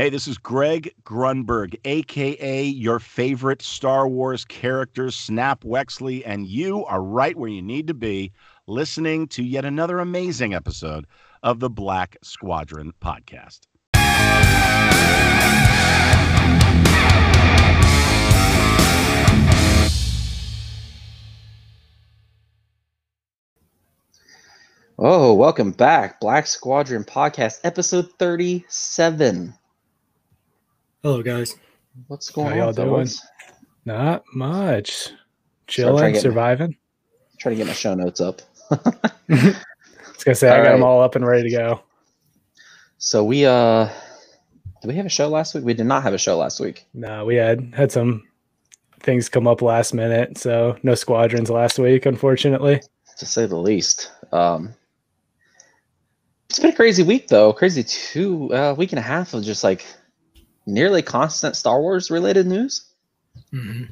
Hey, this is Greg Grunberg, aka your favorite Star Wars characters, Snap Wexley, and you are right where you need to be, listening to yet another amazing episode of the Black Squadron podcast. Oh, welcome back. Black Squadron Podcast, episode 37. Hello, guys. What's going How y'all on, doing? Not much. trying Chilling, to get- surviving. Trying to get my show notes up. I was gonna say I All got them all up and ready to go. So we uh did we have a show last week? We did not have a show last week. No, we had had some things come up last minute, so no squadrons last week, unfortunately. to say the least. Um, it's been a crazy week, though. Crazy two uh, week and a half of just like nearly constant Star Wars related news. hmm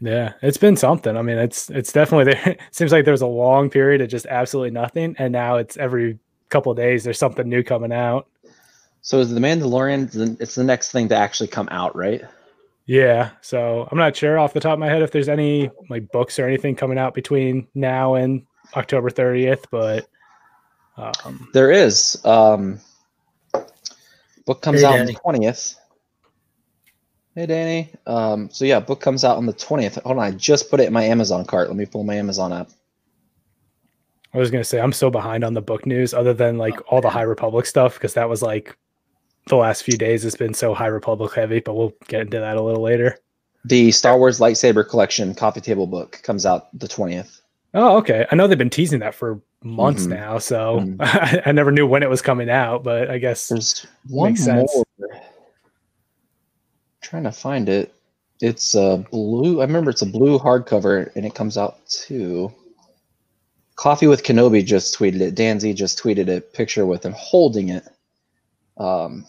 Yeah, it's been something. I mean, it's it's definitely there. It seems like there was a long period of just absolutely nothing, and now it's every couple of days there's something new coming out. So is the Mandalorian? It's the next thing to actually come out, right? Yeah, so I'm not sure off the top of my head if there's any like books or anything coming out between now and October 30th, but um, There is. Um, book comes Hey, out on the twentieth. Hey Danny. Um, so yeah, book comes out on the twentieth. Hold on, I just put it in my Amazon cart. Let me pull my Amazon app. I was gonna say I'm so behind on the book news, other than like all the High Republic stuff, because that was like the last few days has been so High Republic heavy. But we'll get into that a little later. The Star Wars lightsaber collection coffee table book comes out the twentieth. Oh, okay. I know they've been teasing that for months Mhm. now, so Mhm. I, I never knew when it was coming out. But I guess There's one Makes sense. Trying to find it. It's a blue. I remember it's a blue hardcover, and it comes out too. Coffee with Kenobi just tweeted it. Danzy just tweeted a picture with him holding it. Um,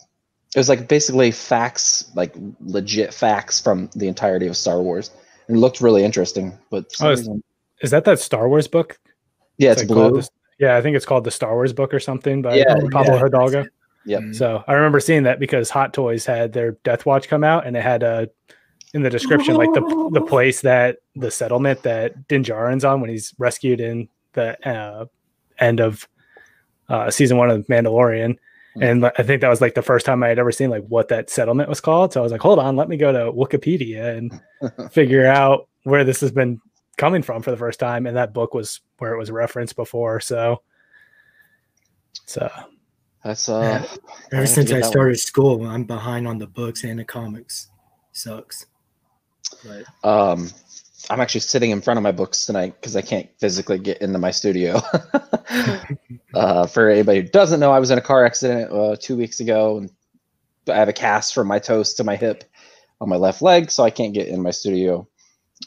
it was like basically facts, like legit facts from the entirety of Star Wars, and it looked really interesting. But Oh, it's- reason- is that that Star Wars book? yeah, it's, like blue. the- yeah, I think it's called the Star Wars book or something by Yeah, Pablo yeah. Hidalgo. Yep. Mhm. So I remember seeing that because Hot Toys had their Death Watch come out, and it had a in the description like the the place that the settlement that Din Djarin's on when he's rescued in the uh, end of uh, season one of Mandalorian. And I think that was like the first time I had ever seen like what that settlement was called. So I was like, hold on, let me go to Wikipedia and figure out where this has been coming from for the first time. And that book was where it was referenced before. So, so That's uh. I Ever to since I that one. started school, I'm behind on the books and the comics. Sucks. But Um, I'm actually sitting in front of my books tonight because I can't physically get into my studio. uh, for anybody who doesn't know, I was in a car accident uh, two weeks ago, and I have a cast from my toes to my hip on my left leg, so I can't get in my studio,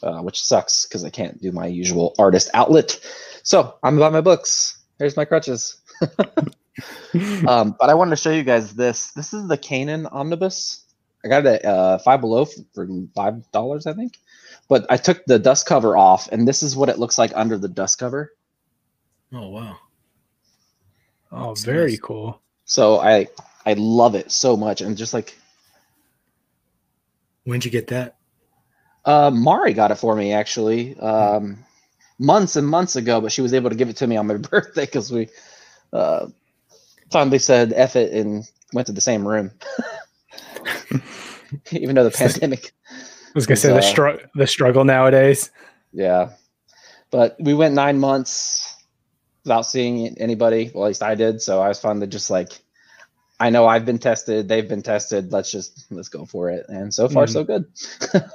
uh, which sucks because I can't do my usual artist outlet. So I'm by my books. Here's my crutches. um, but I wanted to show you guys this. This is the Canon Omnibus. I got it at uh, Five Below for five dollars, I think. But I took the dust cover off, and this is what it looks like under the dust cover. oh wow, oh, That's very nice. cool. So I I love it so much, and just like when'd you get that? uh, Mari got it for me actually um, months and months ago, but she was able to give it to me on my birthday because we uh, finally said "eff it" and went to the same room, even though the pandemic. I was gonna say the uh, str- the struggle nowadays. Yeah. But we went nine months without seeing anybody. Well, at least I did. So I was finally just like, I know I've been tested. They've been tested. Let's just let's go for it. And so far, Mhm. so good.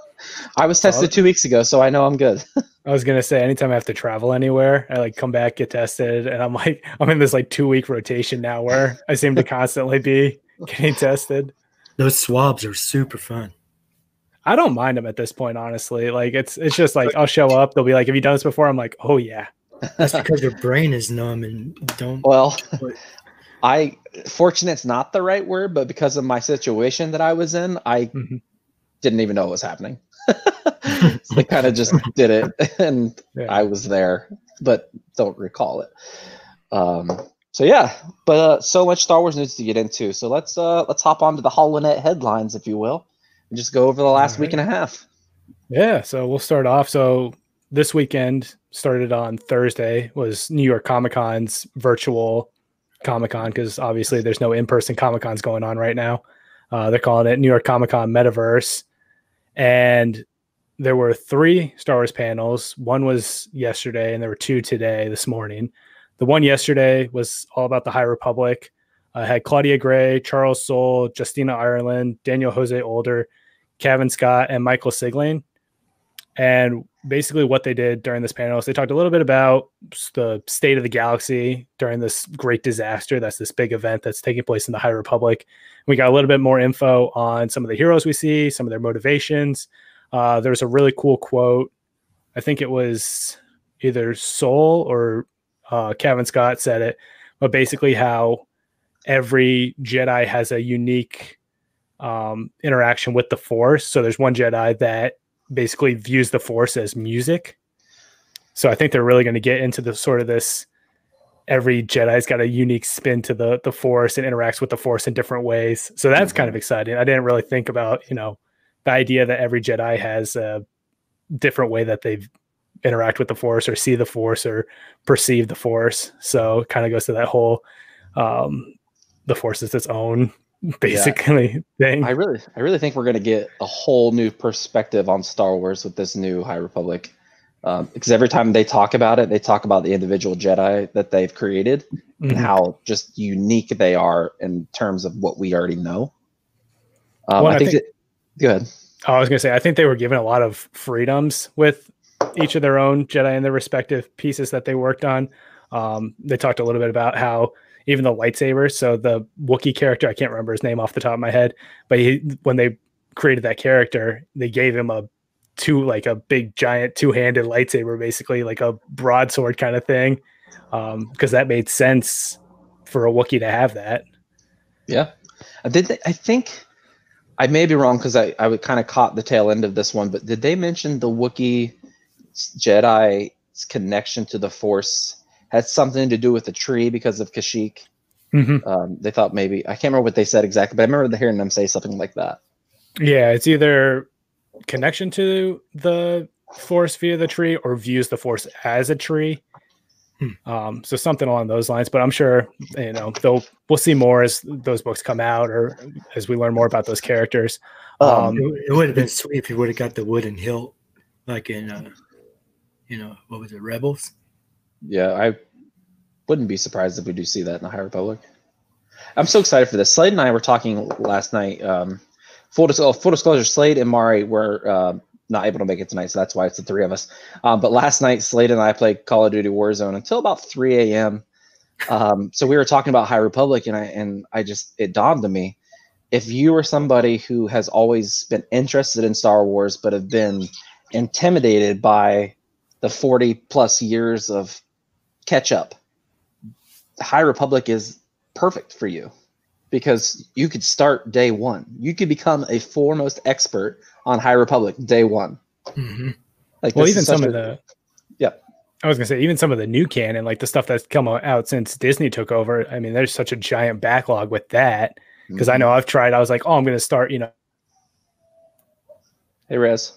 I was tested Solid. two weeks ago, so I know I'm good. I was gonna say anytime I have to travel anywhere, I like come back, get tested, and I'm like I'm in this like two week rotation now where I seem to constantly be getting tested. Those swabs are super fun. I don't mind them at this point, honestly. Like it's it's just like I'll show up, they'll be like, "Have you done this before?" I'm like, "Oh yeah." That's because your brain is numb and don't. well, But- I fortunate's not the right word, but because of my situation that I was in, I Mhm. didn't even know what was happening. so they kind of just did it, and Yeah. I was there, but don't recall it. Um, So yeah, but uh, so much Star Wars news to get into. So let's uh let's hop on to the Holonet headlines, if you will, and just go over the last All week and a half. Yeah, so we'll start off. So this weekend started on Thursday was New York Comic Con's virtual Comic Con because obviously there's no in person Comic Cons going on right now. Uh, they're calling it New York Comic Con Metaverse, and there were three Star Wars panels. One was yesterday, and there were two today this morning. The one yesterday was all about the High Republic. Uh, had Claudia Gray, Charles Soule, Justina Ireland, Daniel Jose Older, Kevin Scott, and Michael Siglain. And basically, what they did during this panel is they talked a little bit about the state of the galaxy during this great disaster. That's this big event that's taking place in the High Republic. We got a little bit more info on some of the heroes we see, some of their motivations. Uh, there's a really cool quote. I think it was either Soule or uh, Kevin Scott said it, but basically how every Jedi has a unique um, interaction with the Force. So there's one Jedi that basically views the Force as music. So I think they're really going to get into the sort of this. Every Jedi's got a unique spin to the the Force and interacts with the Force in different ways. So that's kind of exciting. I didn't really think about you know the idea that every Jedi has a different way that they interact with the Force or see the Force or perceive the Force. So it kind of goes to that whole um, the Force is its own basically thing. I really, I really think we're gonna get a whole new perspective on Star Wars with this new High Republic. Um, because every time they talk about it, they talk about the individual Jedi that they've created and Mhm. how just unique they are in terms of what we already know. Um, Well, I I think. think- that, go ahead. Oh, I was gonna say I think they were given a lot of freedoms with each of their own Jedi and their respective pieces that they worked on. Um, they talked a little bit about how even the lightsaber. So the Wookiee character, I can't remember his name off the top of my head, but he when they created that character, they gave him a two like a big giant two-handed lightsaber, basically like a broadsword kind of thing, um, because that made sense for a Wookiee to have that. Yeah, I did. They, I think I may be wrong because I I would kind of caught the tail end of this one, but did they mention the Wookiee Jedi's connection to the Force had something to do with the tree because of Kashyyyk? Mhm. Um, they thought maybe I can't remember what they said exactly, but I remember hearing them say something like that. Yeah, it's either connection to the force via the tree or views the force as a tree. Hmm. Um, so something along those lines. But I'm sure you know they'll we'll see more as those books come out or as we learn more about those characters. Um, Um, It, it would have been sweet if you would have got the wooden hilt, like in, uh, you know, what was it, Rebels? Yeah, I wouldn't be surprised if we do see that in the High Republic. I'm so excited for this. Slade and I were talking last night. Um, full, dis- oh, full disclosure, Slade and Mari were uh, not able to make it tonight, so that's why it's the three of us. Um, but last night, Slade and I played Call of Duty Warzone until about 3 a.m. Um, so we were talking about High Republic, and I and I just it dawned on me if you are somebody who has always been interested in Star Wars but have been intimidated by the 40 plus years of catch up, High Republic is perfect for you because you could start day one. You could become a foremost expert on High Republic day one. hmm Like well, even some a- of the Yep. I was gonna say even some of the new canon, like the stuff that's come out since Disney took over. I mean, there's such a giant backlog with that because Mm-hmm. I know I've tried. I was like, oh, I'm gonna start. You know, Hey, Rez.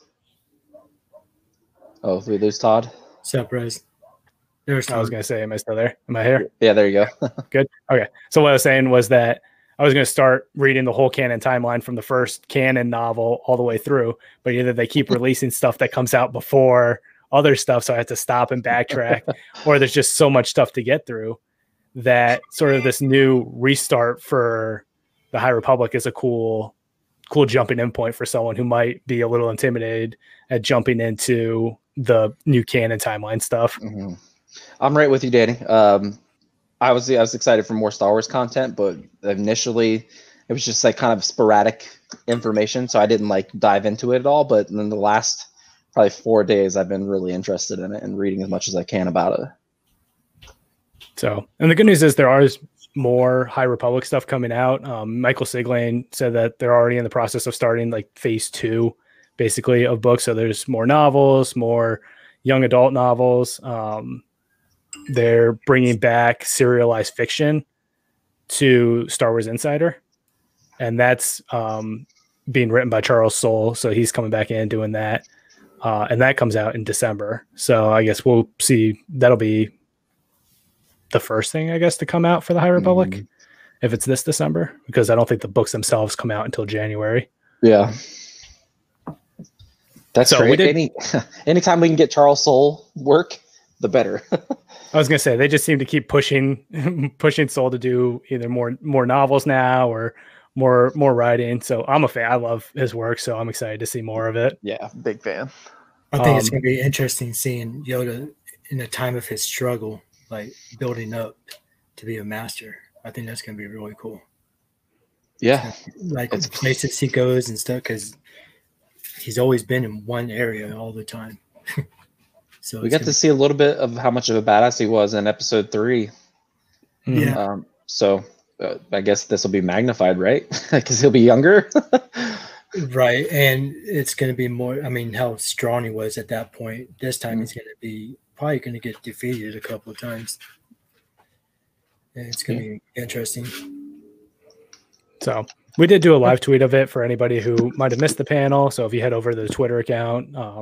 Oh, we lose Todd? Surprise. There's I was gonna say, am I still there? Am I here? Yeah, there you go. Good. Okay. So what I was saying was that I was going to start reading the whole canon timeline from the first canon novel all the way through, but either they keep releasing stuff that comes out before other stuff, so I have to stop and backtrack, or there's just so much stuff to get through that sort of this new restart for the High Republic is a cool, cool jumping in point for someone who might be a little intimidated at jumping into the new canon timeline stuff. Mhm. I'm right with you, Danny. Um, I was I was excited for more Star Wars content, but initially it was just like kind of sporadic information, so I didn't like dive into it at all. But in the last probably four days, I've been really interested in it and reading as much as I can about it. So, and the good news is there are more High Republic stuff coming out. Um, Michael Siglain said that they're already in the process of starting like phase two, basically, of books. So there's more novels, more young adult novels. Um, they're bringing back serialized fiction to Star Wars Insider, and that's um, being written by Charles Soule. So he's coming back in doing that, uh, and that comes out in December. So I guess we'll see. That'll be the first thing I guess to come out for the High Republic, Mhm. if it's this December, because I don't think the books themselves come out until January. Yeah. That's So great. did- Any anytime we can get Charles Soule work, the better. I was gonna say they just seem to keep pushing pushing Soule to do either more more novels now or more more writing. So I'm a fan. I love his work, so I'm excited to see more of it. yeah, big fan. I think it's Um, going to be interesting seeing Yoda in the time of his struggle, like building up to be a master. I think that's going to be really cool. Yeah. Like It's- the places he goes and stuff, because he's always been in one area all the time. so We it's got gonna to see a little bit of how much of a badass he was in episode three. Yeah. Um, so uh, I guess this will be magnified, right? Because he'll be younger. right, and it's going to be more. I mean, how strong he was at that point. This time he's going to be probably going to get defeated a couple of times. And it's going to be interesting. So we did do a live tweet of it for anybody who might have missed the panel. So if you head over to the Twitter account, um,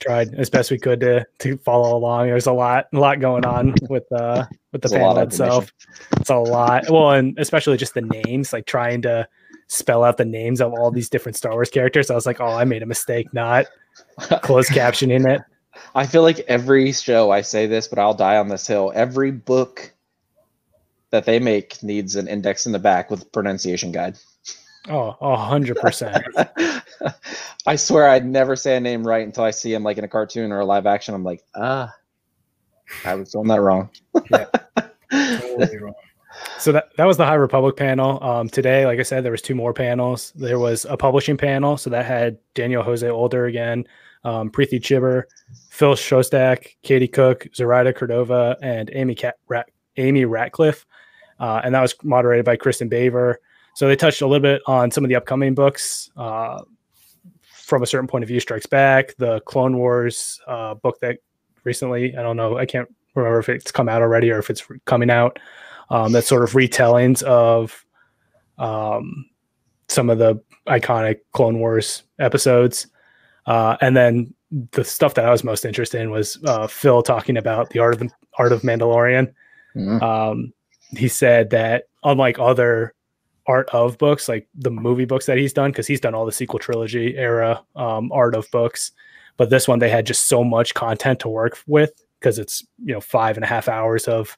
tried as best we could to to follow along. There's a lot a lot going on with uh with the lot panel itself. It's a lot. Well, and especially just the names, like trying to spell out the names of all these different Star Wars characters. I was like, oh, I made a mistake not closed captioning it. I feel like every show I say this, but I'll die on this hill. Every book that they make needs an index in the back with pronunciation guide. Oh, a hundred percent. I swear I'd never say a name right until I see him like in a cartoon or a live action. I'm like, ah, I was doing that wrong. Totally wrong. So that, that was the High Republic panel. Um, today, like I said, there was two more panels. There was a publishing panel, so that had Daniel Jose Older again, um, Preeti Chhibber, Phil Szostak, Katie Cook, Zoraida Cordova, and Amy Cat- Rat- Amy Ratcliffe, uh, and that was moderated by Kristin Baver. So they touched a little bit on some of the upcoming books. Uh, from a certain point of view, Strikes Back, the Clone Wars uh, book that recently, I don't know, I can't remember if it's come out already or if it's coming out um, that's sort of retellings of um, some of the iconic Clone Wars episodes. Uh, and then the stuff that I was most interested in was uh, Phil talking about the art of the art of Mandalorian. Mhm. Um, he said that unlike other art of books, like the movie books that he's done, because he's done all the sequel trilogy era um, art of books, but this one they had just so much content to work with because it's you know five and a half hours of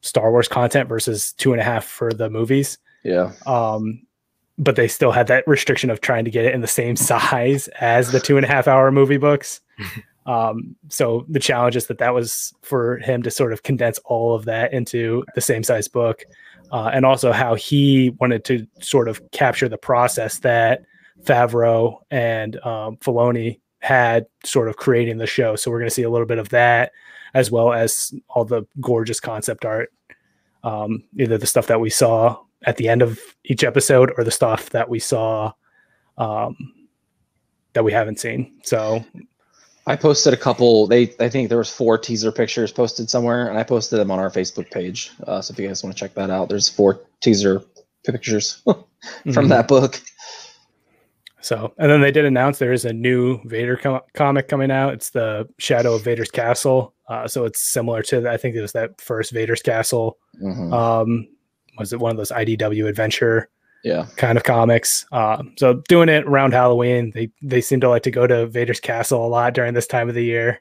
Star Wars content versus two and a half for the movies. Yeah. Um, but they still had that restriction of trying to get it in the same size as the two and a half hour movie books. um, so the challenge is that that was for him to sort of condense all of that into the same size book, uh, and also how he wanted to sort of capture the process that Favreau and um, Filoni had sort of creating the show. So we're going to see a little bit of that, as well as all the gorgeous concept art, um, either the stuff that we saw at the end of each episode or the stuff that we saw um, that we haven't seen. So I posted a couple. They, I think there was four teaser pictures posted somewhere, and I posted them on our Facebook page. Uh, so if you guys want to check that out, there's four teaser pictures from mhm. that book. So, and then they did announce there is a new Vader com- comic coming out. It's the Shadow of Vader's Castle. Uh, so it's similar to, the, I think it was that first Vader's Castle. Mhm. Um, was it one of those IDW adventure yeah. kind of comics? Uh, so doing it around Halloween, they they seem to like to go to Vader's Castle a lot during this time of the year.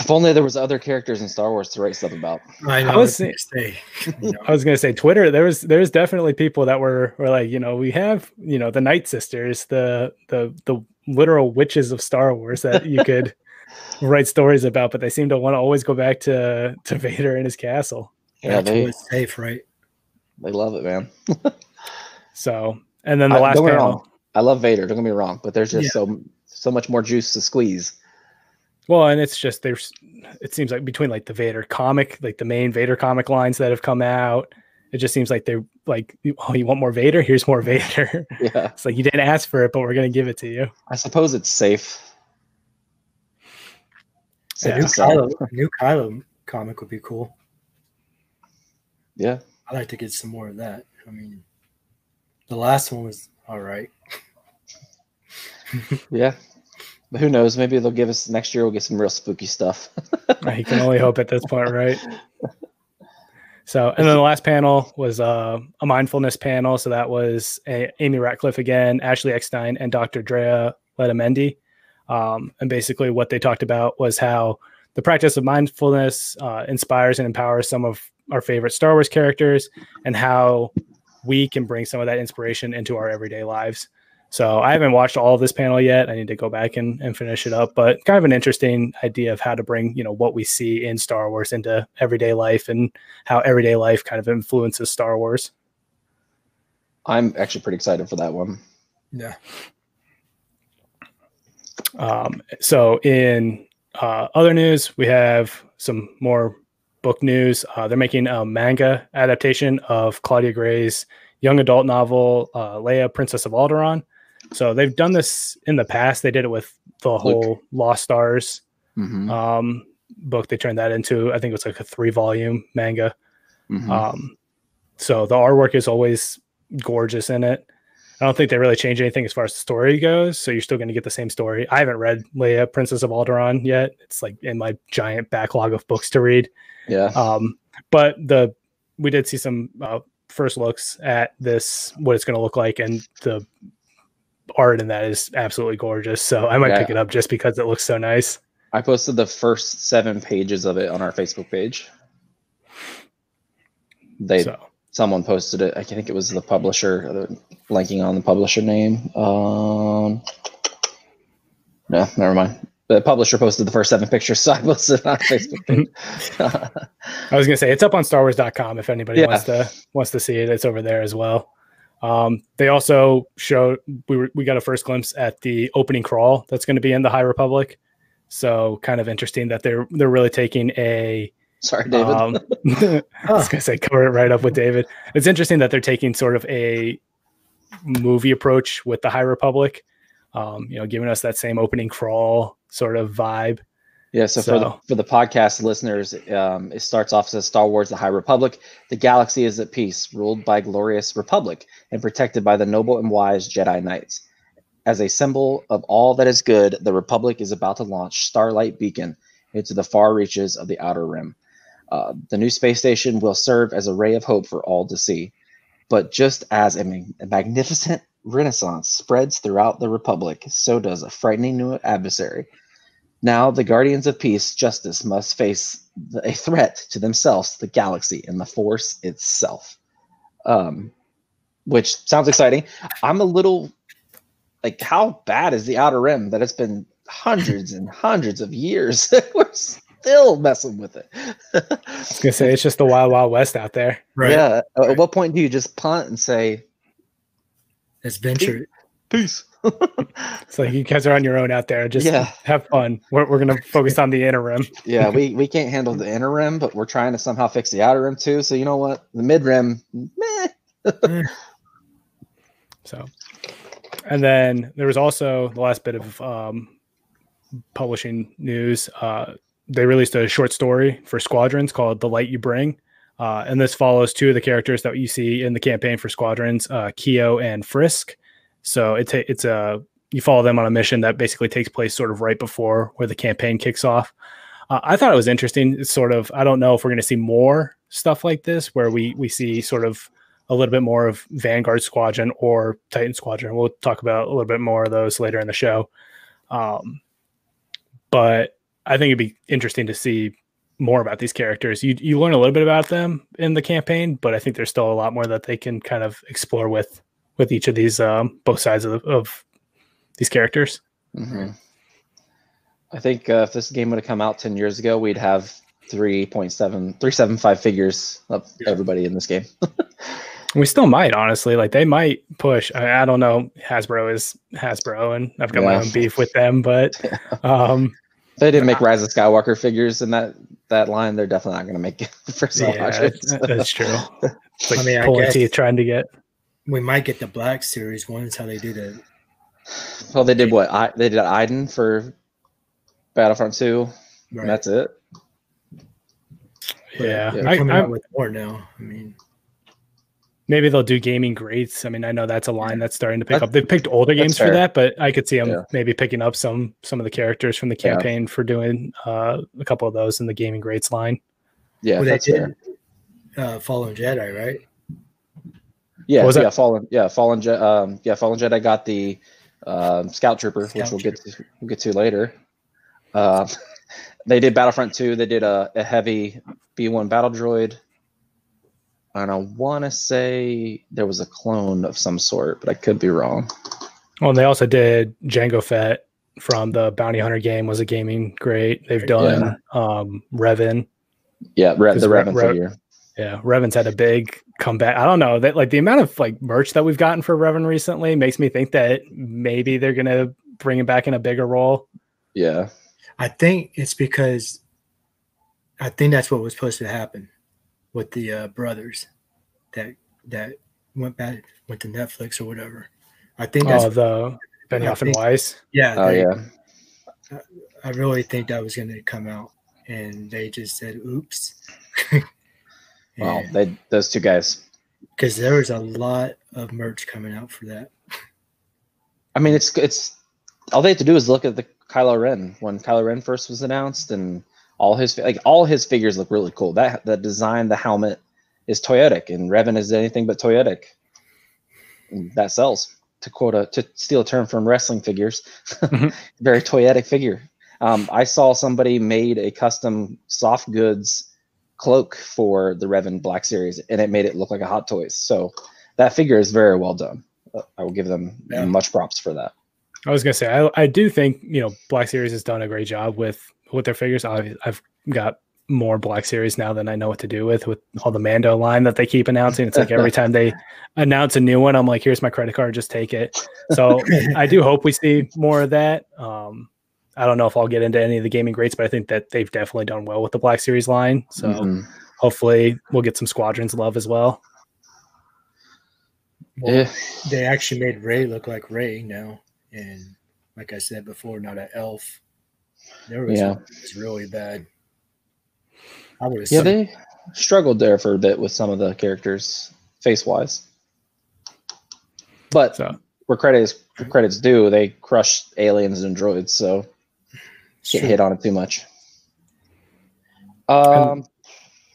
If only there was other characters in Star Wars to write stuff about. I know. I I was was say, you know, I was gonna say Twitter. There was there's definitely people that were were like, you know, we have you know the Night Sisters, the the the literal witches of Star Wars that you could write stories about, but they seem to want to always go back to to Vader and his castle. Yeah, that's they safe, right? They love it, man. So, and then the I- last don't panel. wrong. I love Vader. Don't get me wrong, but there's just Yeah. so so much more juice to squeeze. Well, and it's just there's it seems like between like the Vader comic, like the main Vader comic lines that have come out, it just seems like they're like, oh, you want more Vader? Here's more Vader. Yeah, it's like you didn't ask for it, but we're gonna give it to you. I suppose it's safe. Safe A new to. Kylo, new Kylo comic would be cool. Yeah. I'd like to get some more of that. I mean, the last one was all right. Yeah. But who knows? Maybe they'll give us next year. We'll get some real spooky stuff. you can only hope at this point, right? So, and then the last panel was uh, a mindfulness panel. So that was a, Amy Ratcliffe again, Ashley Eckstein, and Dr. Drea Letamendi. Um, and basically, what they talked about was how the practice of mindfulness uh, inspires and empowers some of our favorite Star Wars characters, and how we can bring some of that inspiration into our everyday lives. So I haven't watched all of this panel yet. I need to go back and, and finish it up, but kind of an interesting idea of how to bring, you know, what we see in Star Wars into everyday life and how everyday life kind of influences Star Wars. I'm actually pretty excited for that one. Yeah. Um, so in uh, other news, we have some more book news. Uh, they're making a manga adaptation of Claudia Gray's young adult novel, uh, Leia, Princess of Alderaan. So they've done this in the past. They did it with the whole Lost Stars Mhm. um, book. They turned that into, I think it was like a three volume manga. Mhm. Um, so the artwork is always gorgeous in it. I don't think they really change anything as far as the story goes. So you're still going to get the same story. I haven't read Leia, Princess of Alderaan yet. It's like in my giant backlog of books to read. Yeah. Um, but the we did see some uh, first looks at this, what it's going to look like, and the art in that is absolutely gorgeous. So I might Yeah. pick it up just because it looks so nice. I posted the first seven pages of it on our Facebook page. They so someone posted it. I think it was the publisher, uh, blanking on the publisher name. Um, no, never mind. The publisher posted the first seven pictures, so I posted it on Facebook. I was gonna say it's up on StarWars.com if anybody Yeah. wants to wants to see it. It's over there as well. Um, they also showed we were, we got a first glimpse at the opening crawl that's going to be in the High Republic. So kind of interesting that they're they're really taking a Sorry, David. um, I was gonna say cover it right up with David. It's interesting that they're taking sort of a movie approach with the High Republic. Um, you know, giving us that same opening crawl sort of vibe. Yeah, so, for the for the podcast listeners, um, it starts off as Star Wars: The High Republic. The galaxy is at peace, ruled by glorious Republic, and protected by the noble and wise Jedi Knights. As a symbol of all that is good, the Republic is about to launch Starlight Beacon into the far reaches of the Outer Rim. Uh, the new space station will serve as a ray of hope for all to see. But just as a, mag- a magnificent renaissance spreads throughout the Republic, so does a frightening new adversary. Now, the guardians of peace, justice, must face a threat to themselves, the galaxy, and the Force itself. Um, which sounds exciting. I'm a little like, how bad is the Outer Rim that it's been hundreds and hundreds of years? We're still messing with it. I was gonna say it's just the wild wild west out there. Right. Yeah. At what point do you just punt and say Let's venture. Peace? It's like you guys are on your own out there. Just Yeah. have fun. We're, we're gonna focus on the interim. yeah, we, we can't handle the inner rim, but we're trying to somehow fix the outer rim too. So you know what? The mid rim, meh. So, and then there was also the last bit of um, publishing news. Uh, they released a short story for Squadrons called "The Light You Bring," uh, and this follows two of the characters that you see in the campaign for Squadrons, uh, Keo and Frisk. So it's a, it's a you follow them on a mission that basically takes place sort of right before where the campaign kicks off. Uh, I thought it was interesting. It's sort of I don't know if we're going to see more stuff like this where we we see sort of a little bit more of Vanguard Squadron or Titan Squadron. We'll talk about a little bit more of those later in the show. Um, but I think it'd be interesting to see more about these characters. You you learn a little bit about them in the campaign, but I think there's still a lot more that they can kind of explore with with each of these um, both sides of, of these characters. hmm I think uh, if this game would have come out 10 years ago, we'd have 3.7, 375 figures of everybody in this game. We still might, honestly. Like they might push. I, I don't know. Hasbro is Hasbro, and I've got my own beef with them. But um, they didn't make Rise of Skywalker figures in that that line, they're definitely not going to make it for so yeah, much. that's, that's true. It's like I mean, I pulling guess- teeth trying to get. We might get the Black Series one. Is how they do the Well, they did what? I, they did Iden for Battlefront 2. And Right. that's it. But Yeah, they're I- coming I- out with more now. I mean, Maybe they'll do gaming greats. I mean, I know that's a line that's starting to pick That- up. They've picked older that's games for that, but I could see them Yeah. maybe picking up some some of the characters from the Yeah. campaign for doing uh, a couple of those in the gaming greats line. Yeah, well, they that's fair. did uh, Fallen Jedi, right? Yeah, yeah, fallen. Yeah, fallen. Je- um, yeah, fallen Jedi got the um scout trooper, Scout which we'll get to, we'll get to later. Uh, they did Battlefront two. They did a, a heavy B one battle droid, and I want to say there was a clone of some sort, but I could be wrong. Well, and they also did Jango Fett from the Bounty Hunter game was a gaming great. They've done um, Revan. Yeah, Re- the Revan Re- figure. Yeah, Revan's had a big comeback. I don't know that like the amount of like merch that we've gotten for Revan recently makes me think that maybe they're gonna bring him back in a bigger role. Yeah, I think it's because I think that's what was supposed to happen with the uh, brothers that that went back went to Netflix or whatever. I think that's Oh, the Benioff and Weiss. yeah. oh they- yeah, I really think that was going to come out, and they just said, "Oops." well, they those two guys. because there was a lot of merch coming out for that. I mean, it's it's all they have to do is look at the Kylo Ren when Kylo Ren first was announced, and all his like all his figures look really cool. That the design, the helmet is toyetic, and Revan is anything but toyetic. And that sells. To quote a to steal a term from wrestling figures, Mhm. very toyetic figure. Um, I saw somebody made a custom soft goods cloak for the Revan Black Series, and it made it look like a Hot Toys. So that figure is very well done. Uh, I will give them Yeah. much props for that. I was gonna say I, I do think you know Black Series has done a great job with with their figures. I've, I've got more Black Series now than I know what to do with with all the Mando line that they keep announcing. It's like every time they announce a new one, I'm like, here's my credit card, just take it. So I do hope we see more of that. Um, I don't know if I'll get into any of the gaming greats, but I think that they've definitely done well with the Black Series line. So Mhm. hopefully we'll get some Squadrons love as well. Well, Yeah. They actually made Rey look like Rey now, and like I said before, not an elf. There was Yeah. it's really bad. I would have Yeah, they struggled there for a bit with some of the characters face wise. But So where credits where credits due, they crushed aliens and droids, so get hit on it too much. Um,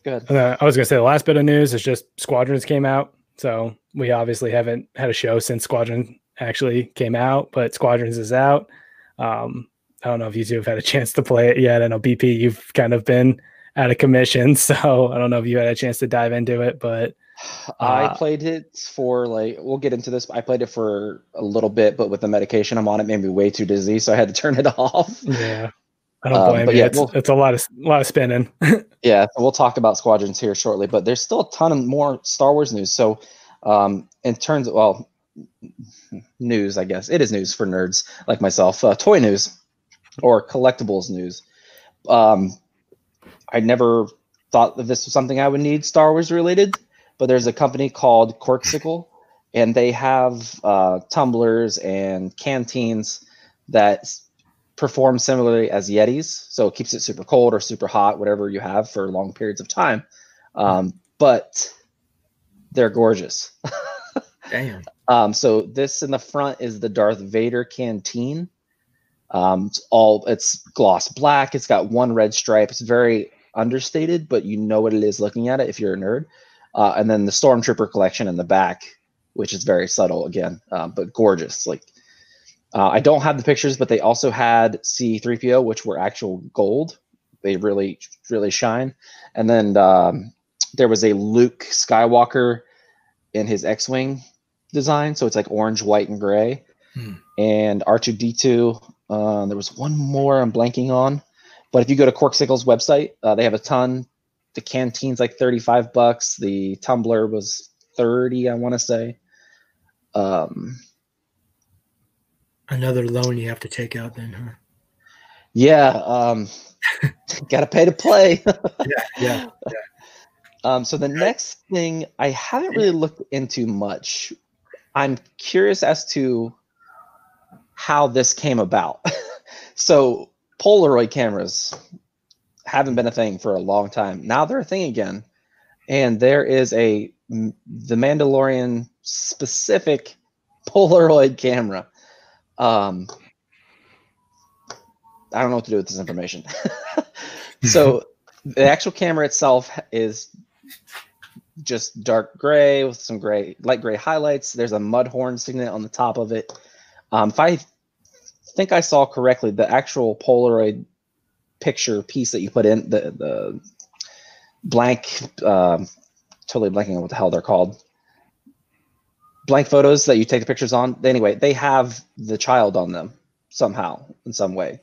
go ahead. And then I was gonna say the last bit of news is just Squadrons came out. So we obviously haven't had a show since Squadron actually came out, but Squadrons is out. Um, I don't know if you two have had a chance to play it yet. I know BP, you've kind of been out of commission, so I don't know if you had a chance to dive into it, but I Uh, played it for like we'll get into this. I played it for a little bit, but with the medication I'm on, it made me way too dizzy, so I had to turn it off. yeah, I don't Um, blame but you. yeah, it's, we'll- it's a lot of a lot of spinning. Yeah, we'll talk about squadrons here shortly, but there's still a ton of more Star Wars news. So, um, in terms of well, news, I guess it is news for nerds like myself. Uh, toy news or collectibles news. Um, I never thought that this was something I would need Star Wars related, but there's a company called Corksicle, and they have uh, tumblers and canteens that perform similarly as Yetis. So it keeps it super cold or super hot, whatever you have for long periods of time. Um, but they're gorgeous. Damn. Um, so this in the front is the Darth Vader canteen. Um, it's all it's gloss black. It's got one red stripe. It's very understated, but you know what it is looking at it if you're a nerd. Uh, and then the Stormtrooper collection in the back, which is very subtle again, um, but gorgeous. Like uh, I don't have the pictures, but they also had C3PO, which were actual gold. They really, really shine. And then um, there was a Luke Skywalker in his X-wing design, so it's like orange, white, and gray. Hmm. And R2D2. Uh, there was one more I'm blanking on, but if you go to Corksicle's website, uh, they have a ton. The canteen's like 35 bucks. The tumbler was 30, I want to say. Um, Another loan you have to take out then, huh? yeah, um, gotta pay to play. Yeah. Um, so the next thing I haven't really looked into much. I'm curious as to how this came about. so Polaroid cameras haven't been a thing for a long time. Now they're a thing again, and there is a the Mandalorian specific Polaroid camera. Um, I don't know what to do with this information. so the actual camera itself is just dark gray with some gray, light gray highlights. There's a mud horn signet on the top of it. Um, if I think I saw correctly, the actual Polaroid picture piece that you put in the the blank, uh, totally blanking on what the hell they're called. Blank photos that you take the pictures on. Anyway, they have the child on them somehow in some way.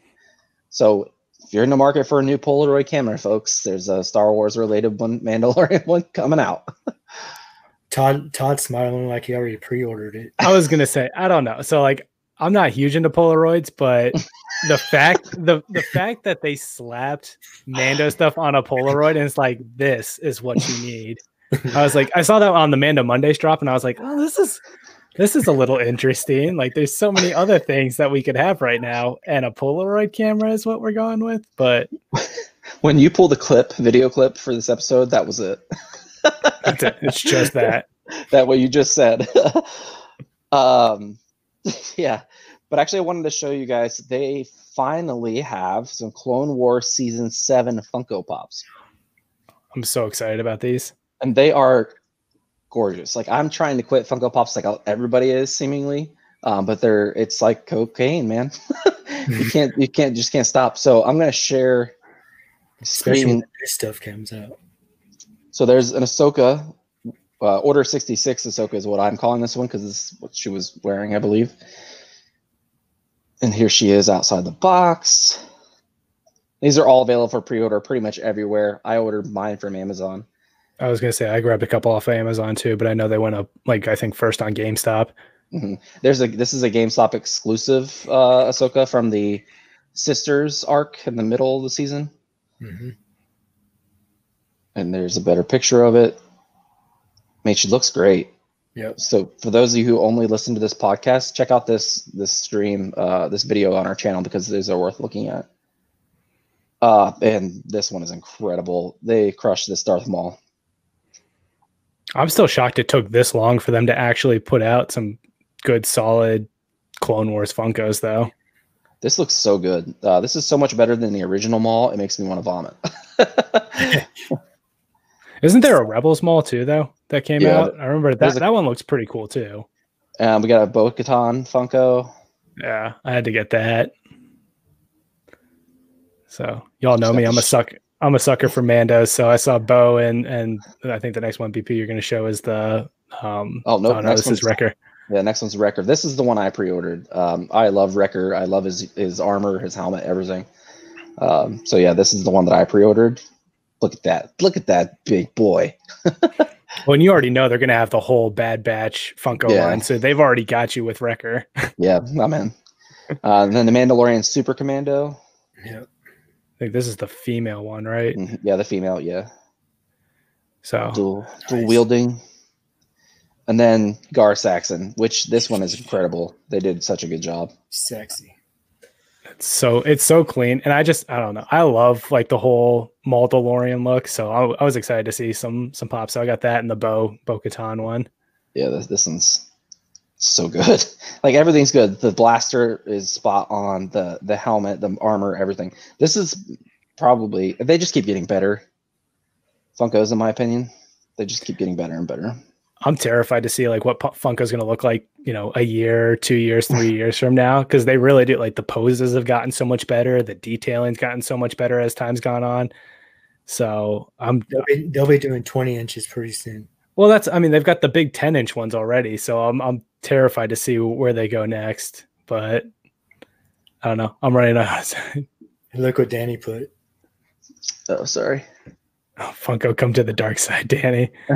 So if you're in the market for a new Polaroid camera, folks, there's a Star Wars related one, Mandalorian one coming out. Todd Todd smiling like he already pre-ordered it. I was gonna say I don't know. So like I'm not huge into Polaroids, but the fact the the fact that they slapped Mando stuff on a Polaroid and it's like this is what you need. I was like, I saw that on the Mando Mondays drop, and I was like, oh, this is this is a little interesting. Like, there's so many other things that we could have right now, and a Polaroid camera is what we're going with. But when you pull the clip, video clip for this episode, that was it. it. It's just that. that what you just said. um, yeah, but actually, I wanted to show you guys. They finally have some Clone War season seven Funko Pops. I'm so excited about these and they are gorgeous. Like I'm trying to quit Funko Pops, like everybody is seemingly, um, but they're it's like cocaine, man. you can't you can't just can't stop. So I'm gonna share. Especially when this stuff comes out. So there's an Ahsoka, uh, Order 66 Ahsoka is what I'm calling this one because this is what she was wearing, I believe. And here she is outside the box. These are all available for pre-order pretty much everywhere. I ordered mine from Amazon. I was gonna say I grabbed a couple off of Amazon too, but I know they went up like I think first on GameStop. Mm-hmm. There's a this is a GameStop exclusive uh, Ahsoka from the Sisters arc in the middle of the season, mm-hmm. and there's a better picture of it. I mean, she looks great. Yep. So for those of you who only listen to this podcast, check out this this stream, uh, this video on our channel because these are worth looking at. Uh, and this one is incredible. They crushed this Darth Maul. I'm still shocked it took this long for them to actually put out some good, solid Clone Wars Funkos, though. This looks so good. Uh, this is so much better than the original Maul. It makes me want to vomit. Isn't there a Rebels Maul too, though, that came yeah, out? I remember that. A, that one looks pretty cool too. Um, we got a Bo Katan Funko. Yeah, I had to get that. So y'all know me. I'm a suck. I'm a sucker for Mandos, so I saw Bo and and I think the next one BP you're going to show is the um oh no, oh, no this is Wrecker. Yeah, next one's Wrecker. This is the one I pre-ordered. Um, I love Wrecker. I love his his armor, his helmet, everything. Um, so yeah, this is the one that I pre-ordered. Look at that! Look at that big boy. well, and you already know they're going to have the whole Bad Batch Funko yeah. line, so they've already got you with Wrecker. yeah, I'm in. Uh, and then the Mandalorian Super Commando. Yeah. I think this is the female one, right? Mm-hmm. Yeah, the female, yeah. So dual dual wielding. And then Gar Saxon, which this one is incredible. They did such a good job. Sexy. It's so it's so clean, and I just I don't know. I love like the whole Mandalorian look. So I, I was excited to see some some pops. So I got that and the Bo Bo one. Yeah, this, this one's so good. like everything's good. The blaster is spot on. The the helmet, the armor, everything. This is probably they just keep getting better. Funkos, in my opinion, they just keep getting better and better. I'm terrified to see like what Funko's going to look like, you know, a year, two years, three years from now, because they really do. Like the poses have gotten so much better, the detailing's gotten so much better as time's gone on. So I'm they'll be, they'll be doing 20 inches pretty soon. Well, that's I mean they've got the big 10 inch ones already, so I'm I'm terrified to see where they go next. But I don't know. I'm running out. Of time. Look what Danny put. Oh, sorry. Oh, Funko, come to the dark side, Danny.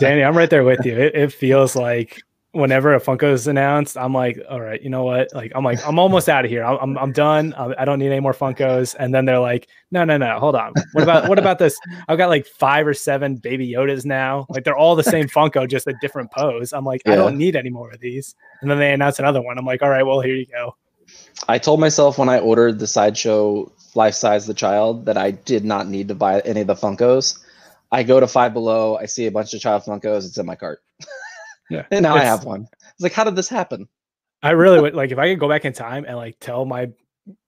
Danny, I'm right there with you. It, it feels like whenever a Funko is announced, I'm like, all right, you know what? Like, I'm like, I'm almost out of here. I'm, I'm, I'm done. I don't need any more Funkos. And then they're like, no, no, no, hold on. What about, what about this? I've got like five or seven baby Yodas now. Like, they're all the same Funko, just a different pose. I'm like, yeah. I don't need any more of these. And then they announce another one. I'm like, all right, well, here you go. I told myself when I ordered the sideshow life size the child that I did not need to buy any of the Funkos. I go to Five Below, I see a bunch of child Funkos, it's in my cart. Yeah. and now I have one. It's like, how did this happen? I really would like if I could go back in time and like tell my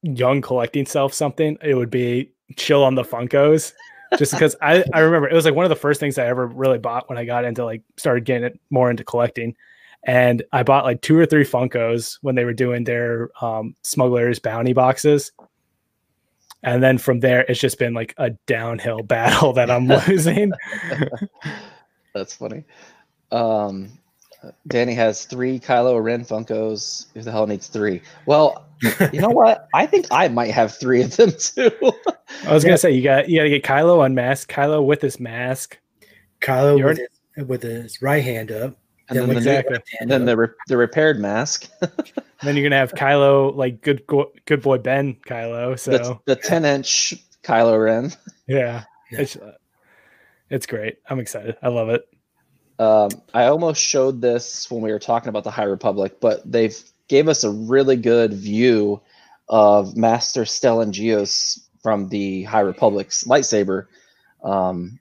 young collecting self something, it would be chill on the Funkos. Just because I, I remember it was like one of the first things I ever really bought when I got into like started getting it more into collecting. And I bought like two or three Funkos when they were doing their um, smugglers bounty boxes. And then from there, it's just been like a downhill battle that I'm losing. That's funny. Um, Danny has three Kylo Ren Funkos. Who the hell needs three? Well, you know what? I think I might have three of them too. I was gonna say you got you got to get Kylo unmasked, Kylo with his mask. Kylo with his, with his right hand up. And then, with the, his Exactly. then the re- the repaired mask, Then you're gonna have Kylo like good go- good boy Ben Kylo. So the the ten inch Kylo Ren. yeah, Yeah. it's uh, it's great. I'm excited. I love it. Um, I almost showed this when we were talking about the High Republic, but they've gave us a really good view of Master Stellan Gios from the High Republic's lightsaber, um,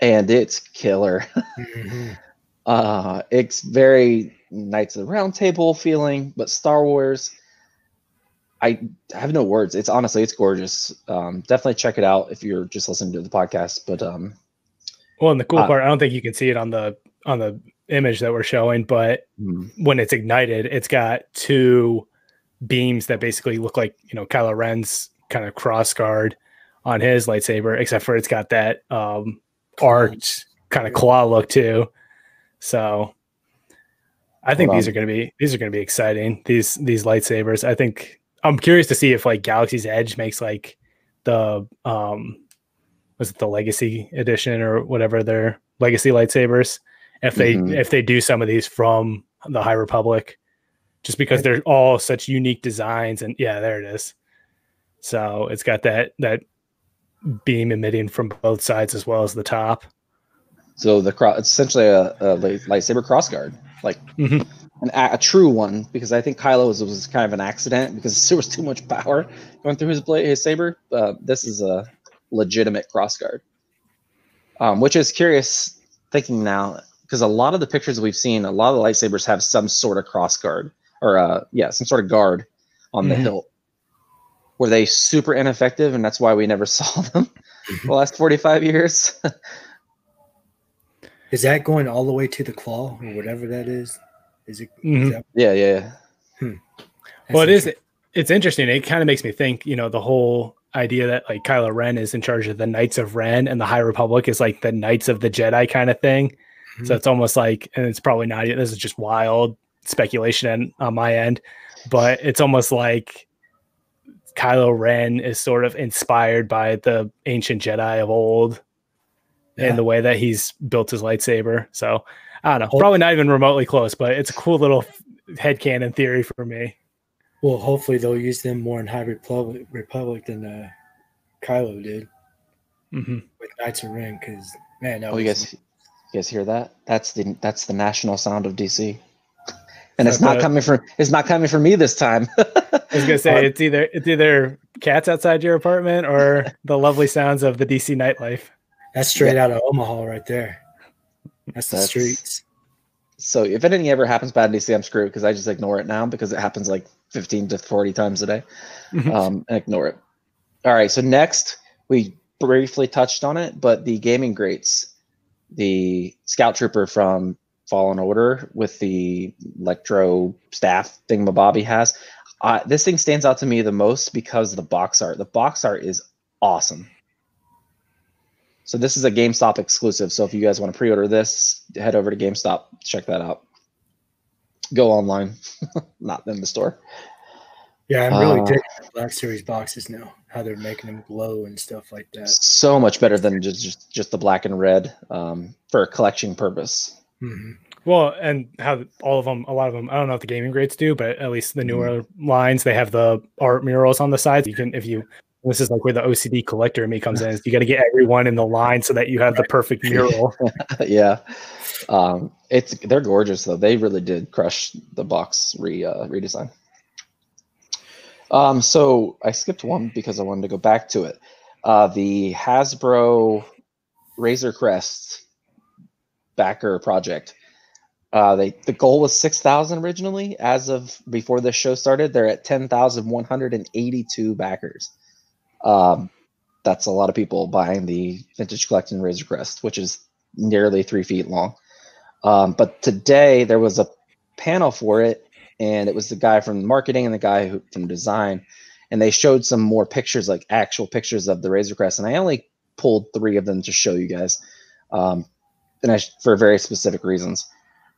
and it's killer. Uh, it's very Knights of the Round Table feeling, but Star Wars. I have no words. It's honestly, it's gorgeous. Um, definitely check it out if you're just listening to the podcast. But um, Well, and the cool Uh, part, I don't think you can see it on the on the image that we're showing, but hmm, when it's ignited, it's got two beams that basically look like you know Kylo Ren's kind of cross guard on his lightsaber, except for it's got that um arced kind of claw look too. So I think these are going to be these are going to be exciting. These these lightsabers. I think I'm curious to see if like Galaxy's Edge makes like the um was it the Legacy edition or whatever their Legacy lightsabers. If they Mhm. if they do some of these from the High Republic, just because they're all such unique designs and yeah, there it is. So it's got that that beam emitting from both sides as well as the top. So the cross, it's essentially a, a light- lightsaber crossguard, like Mhm. an, a, a true one, because I think Kylo was kind of an accident because there was too much power going through his blade, his saber. Uh, this is a legitimate crossguard, um, which is curious thinking now because a lot of the pictures we've seen, a lot of the lightsabers have some sort of crossguard or uh, yeah, some sort of guard on the Mhm. hilt. Were they super ineffective, and that's why we never saw them the last forty-five years? Is that going all the way to the claw or whatever that is? Is it? Mhm. is that- yeah, yeah. that's well, it is. interesting. It's interesting. It kind of makes me think. You know, the whole idea that like Kylo Ren is in charge of the Knights of Ren, and the High Republic is like the Knights of the Jedi kind of thing. So Mhm. it's almost like, and it's probably not. This is just wild speculation on my end, but it's almost like Kylo Ren is sort of inspired by the ancient Jedi of old Yeah. in the way that he's built his lightsaber. So I don't know, probably not even remotely close, but it's a cool little headcanon theory for me. Well, hopefully they'll use them more in High Republic, Republic than uh, Kylo did hmm with Knights of Ren. Because man, that Oh, you guys, you guys hear that? That's the that's the national sound of DC, and it's not coming from it's not coming from me this time. I was gonna say it's either it's either cats outside your apartment or the lovely sounds of the DC nightlife. That's straight out of Omaha right there. That's the That's- streets. so if anything ever happens bad in DC, I'm screwed because I just ignore it now because it happens like 15 to 40 times a day. Mhm. um, and ignore it. All right. So next, we briefly touched on it, but the gaming greats, the Scout Trooper from Fallen Order with the electro staff thingamabob he has. Uh, this thing stands out to me the most because of the box art. The box art is awesome. So this is a GameStop exclusive. So if you guys want to pre-order this, head over to GameStop, check that out. Go online, not in the store. Yeah, I'm really Uh, digging the Black Series boxes now. How they're making them glow and stuff like that. so much better than just just, just the black and red um, for a collection purpose. hmm Well, and how all of them, a lot of them, I don't know if the gaming greats do, but at least the newer lines, they have the art murals on the sides. You can, if you, this is like where the OCD collector in me comes in. is You got to get everyone in the line so that you have the perfect mural. yeah, um, it's they're gorgeous though. They really did crush the box re uh, redesign. Um, so I skipped one because I wanted to go back to it. Uh, the Hasbro Razor Crest backer project. Uh, they the goal was six thousand originally. As of before this show started, they're at ten thousand one hundred and eighty-two backers. Um, that's a lot of people buying the vintage collecting Razor Crest, which is nearly three feet long. Um, but today there was a panel for it, and it was the guy from marketing and the guy who, from design, and they showed some more pictures, like actual pictures of the Razor Crest, and I only pulled three of them to show you guys, um, and I, for very specific reasons.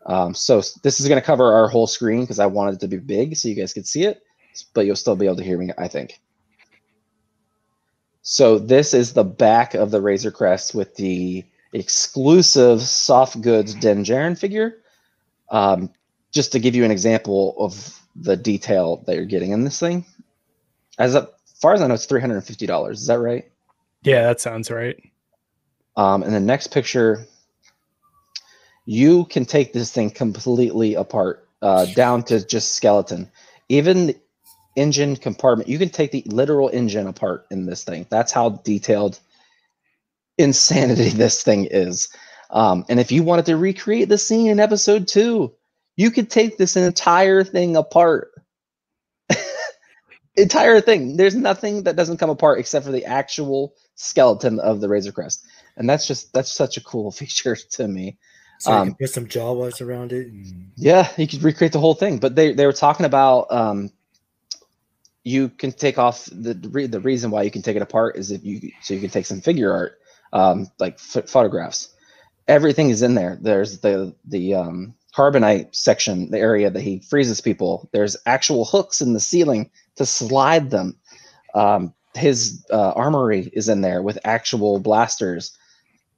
Um, so this is going to cover our whole screen because I wanted it to be big so you guys could see it, but you'll still be able to hear me, I think. So this is the back of the Razor Crest with the exclusive soft goods Din Djarin figure. Um, just to give you an example of the detail that you're getting in this thing. As far as I know, it's three hundred and fifty dollars. Is that right? Yeah, that sounds right. Um, and the next picture, you can take this thing completely apart, uh, down to just skeleton. Even engine compartment, you can take the literal engine apart in this thing. That's how detailed insanity this thing is. Um, and if you wanted to recreate the scene in episode two, you could take this entire thing apart. entire thing. There's nothing that doesn't come apart except for the actual skeleton of the Razor Crest. And that's just that's such a cool feature to me. So you Um, can put some Jawas around it. And, Yeah, you could recreate the whole thing. But they they were talking about um, you can take off the the re- the reason why you can take it apart is if you so you can take some figure art, um, like ph photographs. Everything is in there. There's the the um, carbonite section, the area that he freezes people. There's actual hooks in the ceiling to slide them. Um, his uh, armory is in there with actual blasters.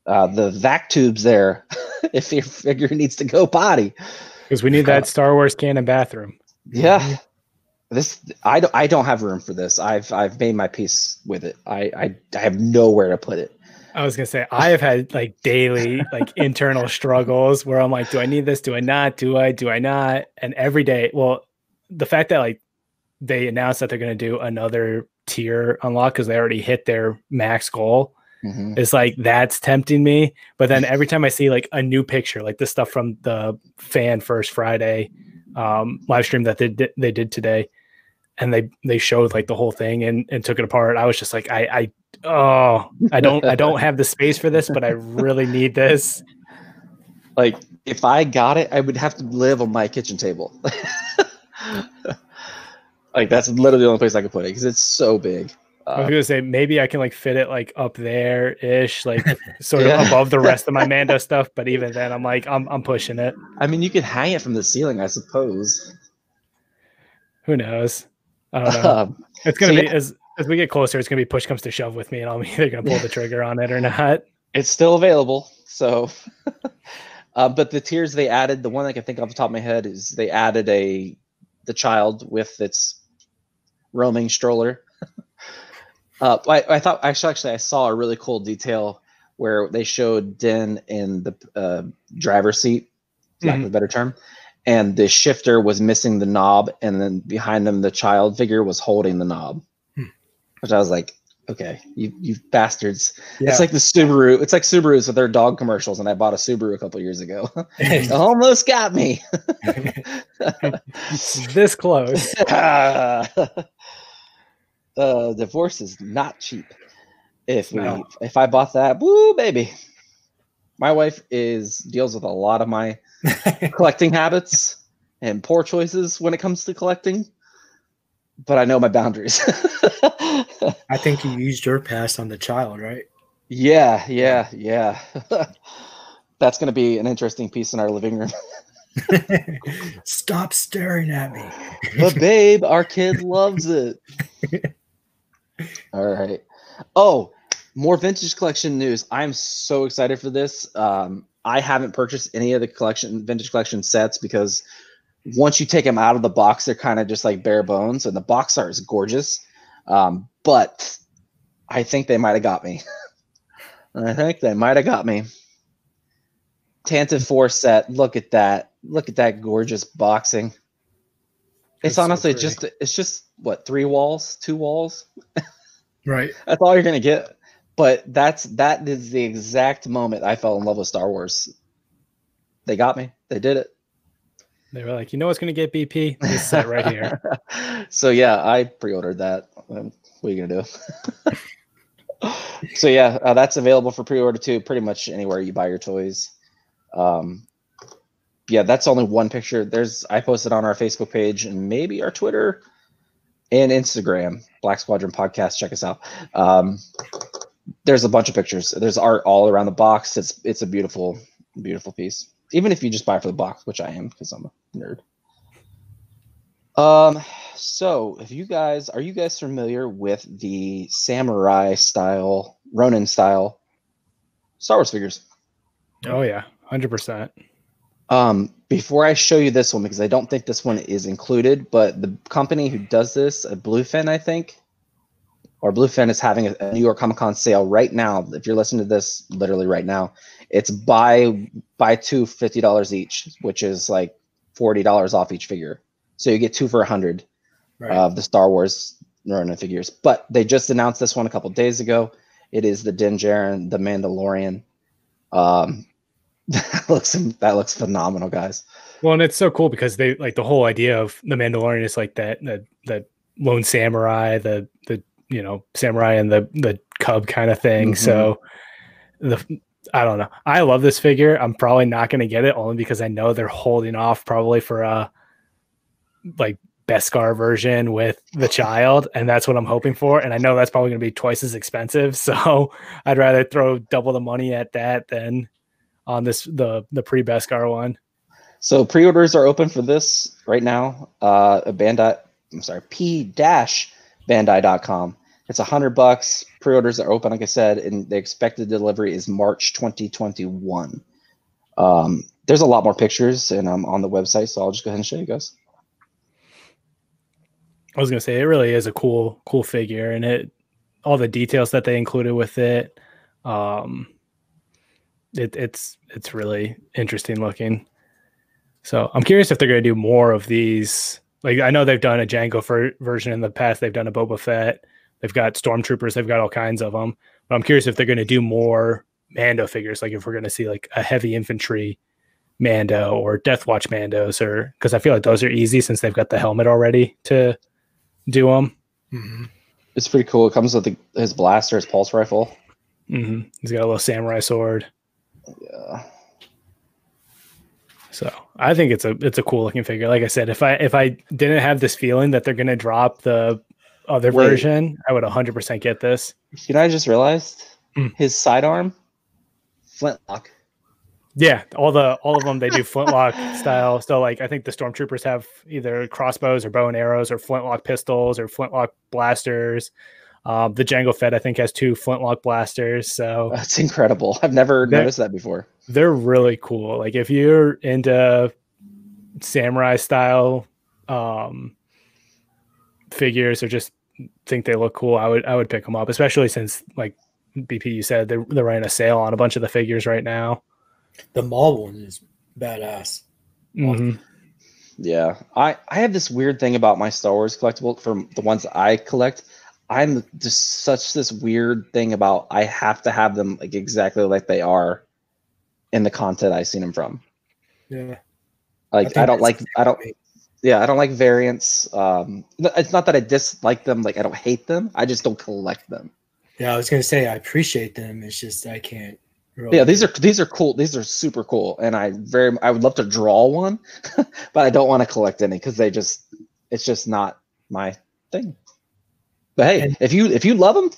Uh, the vac tubes there, if your figure needs to go potty. Because we need Uh, that Star Wars canon bathroom. Yeah. This I don't I don't have room for this. I've I've made my peace with it. I I, I have nowhere to put it. I was gonna say I have had like daily like internal struggles where I'm like, do I need this? Do I not? Do I? Do I not? And every day, well, the fact that like they announced that they're gonna do another tier unlock because they already hit their max goal Mhm. is like that's tempting me. But then every time I see like a new picture, like this stuff from the fan first Friday um, live stream that they did, they did today, and they they showed like the whole thing and and took it apart. I was just like, I I oh I don't I don't have the space for this, but I really need this. Like if I got it, I would have to live on my kitchen table. like that's literally the only place I could put it because it's so big. I was Uh, gonna say maybe I can like fit it like up there ish, like sort of above the rest of my Mando stuff. But even then, I'm like I'm I'm pushing it. I mean, you could hang it from the ceiling, I suppose. Who knows? I don't know. Um, It's gonna So, be yeah. as as we get closer. It's gonna be push comes to shove with me, and I'm either gonna pull the trigger on it or not. it's still available. So, uh, but the tiers they added, the one I can think off the top of my head is they added a the child with its roaming stroller. uh, I, I thought actually, actually, I saw a really cool detail where they showed Din in the uh, driver's seat, for lack of a better term, and the shifter was missing the knob, and then behind them the child figure was holding the knob. Hmm. Which I was like, okay, you you bastards. yeah. It's like the Subaru. It's like Subarus with their dog commercials, and I bought a Subaru a couple years ago. Almost got me. this close. uh, divorce is not cheap. If we, No. if I bought that, woo, baby. My wife is deals with a lot of my collecting habits and poor choices when it comes to collecting, but I know my boundaries. I think you used your past on the child, right? yeah, yeah, yeah. That's going to be an interesting piece in our living room. Stop staring at me. but babe, our kid loves it. All right. Oh, more vintage collection news. I'm so excited for this. Um, I haven't purchased any of the collection vintage collection sets because once you take them out of the box, they're kind of just like bare bones, and the box art is gorgeous. Um, but I think they might have got me. I think they might have got me. Tantive 4 set. Look at that. Look at that gorgeous boxing. It's so honestly pretty. just it's just what three walls, two walls. Right. That's all you're gonna get. But that's that is the exact moment I fell in love with Star Wars. They got me. They did it. They were like, you know what's going to get BP? This set right here. so yeah, I pre-ordered that. Um, what are you gonna do? so yeah, uh, that's available for pre-order too. Pretty much anywhere you buy your toys. Um, yeah, that's only one picture. There's I posted on our Facebook page and maybe our Twitter and Instagram, Black Squadron Podcast. Check us out. Um, there's a bunch of pictures. There's art all around the box. It's it's a beautiful, beautiful piece. Even if you just buy it for the box, which I am because I'm a nerd. Um, so if you guys are you guys familiar with the samurai style, Ronin style Star Wars figures? Oh yeah, hundred percent. Um, before I show you this one, because I don't think this one is included, but the company who does this, Bluefin, I think, or Bluefin is having a, New York Comic Con sale right now. If you're listening to this, literally right now, it's buy buy two fifty dollars each, which is like forty dollars off each figure. So you get two for a hundred Right. of the Star Wars Ronin figures. But they just announced this one a couple days ago. It is the Din Djarin, the Mandalorian. Um, that looks that looks phenomenal, guys. Well, and it's so cool because they like the whole idea of the Mandalorian is like that that that lone samurai, the the you know samurai and the the cub kind of thing. Mhm. So the I don't know. I love this figure. I'm probably not going to get it only because I know they're holding off probably for a like Beskar version with the child, and that's what I'm hoping for. And I know that's probably going to be twice as expensive. So I'd rather throw double the money at that than on this the the pre Beskar one. So pre-orders are open for this right now. Uh, a Bandai, I'm sorry, p-bandai.com. It's a hundred bucks. Pre-orders are open, like I said, and the expected delivery is March 2021. Um, there's a lot more pictures, and I'm on the website, so I'll just go ahead and show you guys. I was gonna say it really is a cool, cool figure, and it all the details that they included with it, um, it it's it's really interesting looking. So I'm curious if they're gonna do more of these. Like I know they've done a Jango for, version in the past. They've done a Boba Fett. They've got stormtroopers. They've got all kinds of them. But I'm curious if they're gonna do more Mando figures. Like if we're gonna see like a heavy infantry Mando or Death Watch Mandos, or because I feel like those are easy since they've got the helmet already to do them. Mhm. It's pretty cool. It comes with the, his blaster, his pulse rifle. hmm He's got a little samurai sword, Yeah. so I think it's a it's a cool looking figure. Like I said, if I if I didn't have this feeling that they're gonna drop the other Wait. version, I would 100 percent get this. You know, I just realized Hmm. his sidearm, flintlock. Yeah, all the all of them they do flintlock style. So like I think the stormtroopers have either crossbows or bow and arrows or flintlock pistols or flintlock blasters. Um, the Jango Fett, I think has two flintlock blasters. So That's incredible. I've never That- noticed that before. they're really cool. Like if you're into samurai style um figures or just think they look cool, I would I would pick them up, especially since like BP you said they're they're running a sale on a bunch of the figures right now. The Maul one is badass. Mhm. Yeah, I I have this weird thing about my Star Wars collectible from the ones I collect. I'm just such this weird thing about I have to have them like exactly like they are in the content I've seen them from. Yeah. Like think I, don't like I don't yeah I don't like variants. Um, it's not that I dislike them. Like I don't hate them. I just don't collect them. Yeah, I was gonna say I appreciate them. It's just I can't. Really Yeah, these are these are cool. These are super cool, and I very I would love to draw one, but I don't want to collect any because they just it's just not my thing. But hey, And- if you if you love them,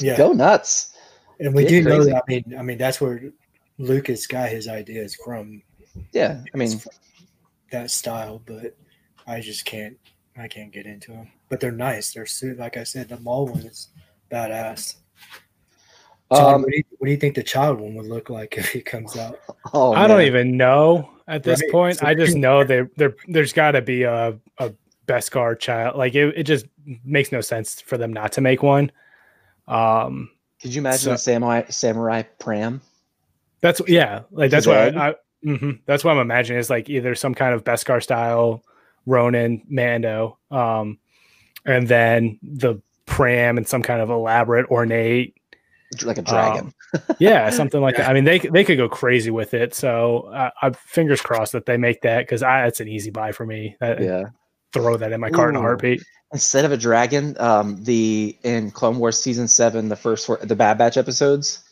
Yeah, go nuts. and we get do know that. I mean, I mean that's where Lucas got his ideas from. Yeah, I mean, that style, but I just can't. I can't get into them. But they're nice. They're su- like I said. The Maul one is badass. John, um, what, do you, what do you think the child one would look like if he comes out? oh, I don't even know at this Right, point. so- I just know there there there's got to be a a Beskar child. Like it, it just makes no sense for them not to make one. Um, Could you imagine So- a samurai samurai pram? That's yeah, like that's His what egg? I, I mhm, that's what I'm imagining is like either some kind of Beskar style Ronin, Mando, um, and then the pram and some kind of elaborate, ornate, like a dragon. um, yeah, something like that. I mean, they they could go crazy with it. So uh, I fingers crossed that they make that because that's an easy buy for me. I, yeah. Throw that in my cart in a Ooh. heartbeat. Instead of a dragon, um, the in Clone Wars season seven, the first four, the Bad Batch episodes,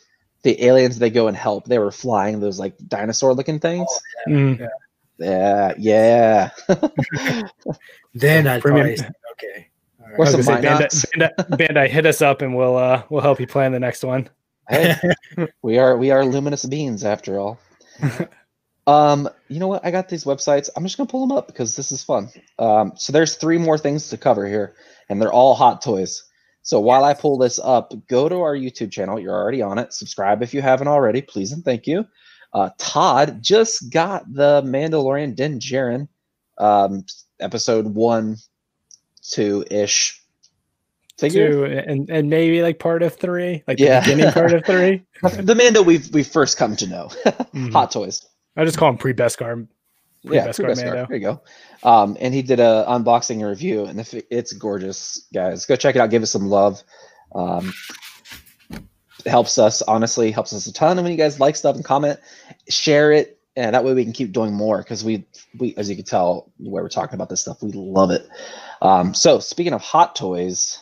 the aliens they go and help, they were flying those like dinosaur looking things. Mm. Yeah, yeah. Then I'd Premium- probably okay. All Or I some say, Bandai, Bandai, Bandai, hit us up and we'll uh we'll help you plan the next one. Hey, we are we are luminous beings after all. um, you know what? I got these websites. I'm just gonna pull them up because this is fun. Um, so there's three more things to cover here, and they're all hot toys. So while I pull this up, go to our YouTube channel. You're already on it. Subscribe if you haven't already, please and thank you. Uh, Todd just got the Mandalorian Din Djarin, um, episode one, two ish figure. Two and and maybe like part of three, like Yeah. the beginning part of three. the Mando we've we first come to know. Mhm. Hot toys. I just call him pre Beskar. Yeah, pre-Beskar. Mando. There you go. Um, and he did a unboxing and review, and if it's gorgeous, guys. Go check it out. Give us some love. Um, helps us honestly, helps us a ton. And when you guys like stuff and comment, share it, and that way we can keep doing more because we we as you can tell where we're talking about this stuff, we love it. Um, so speaking of hot toys,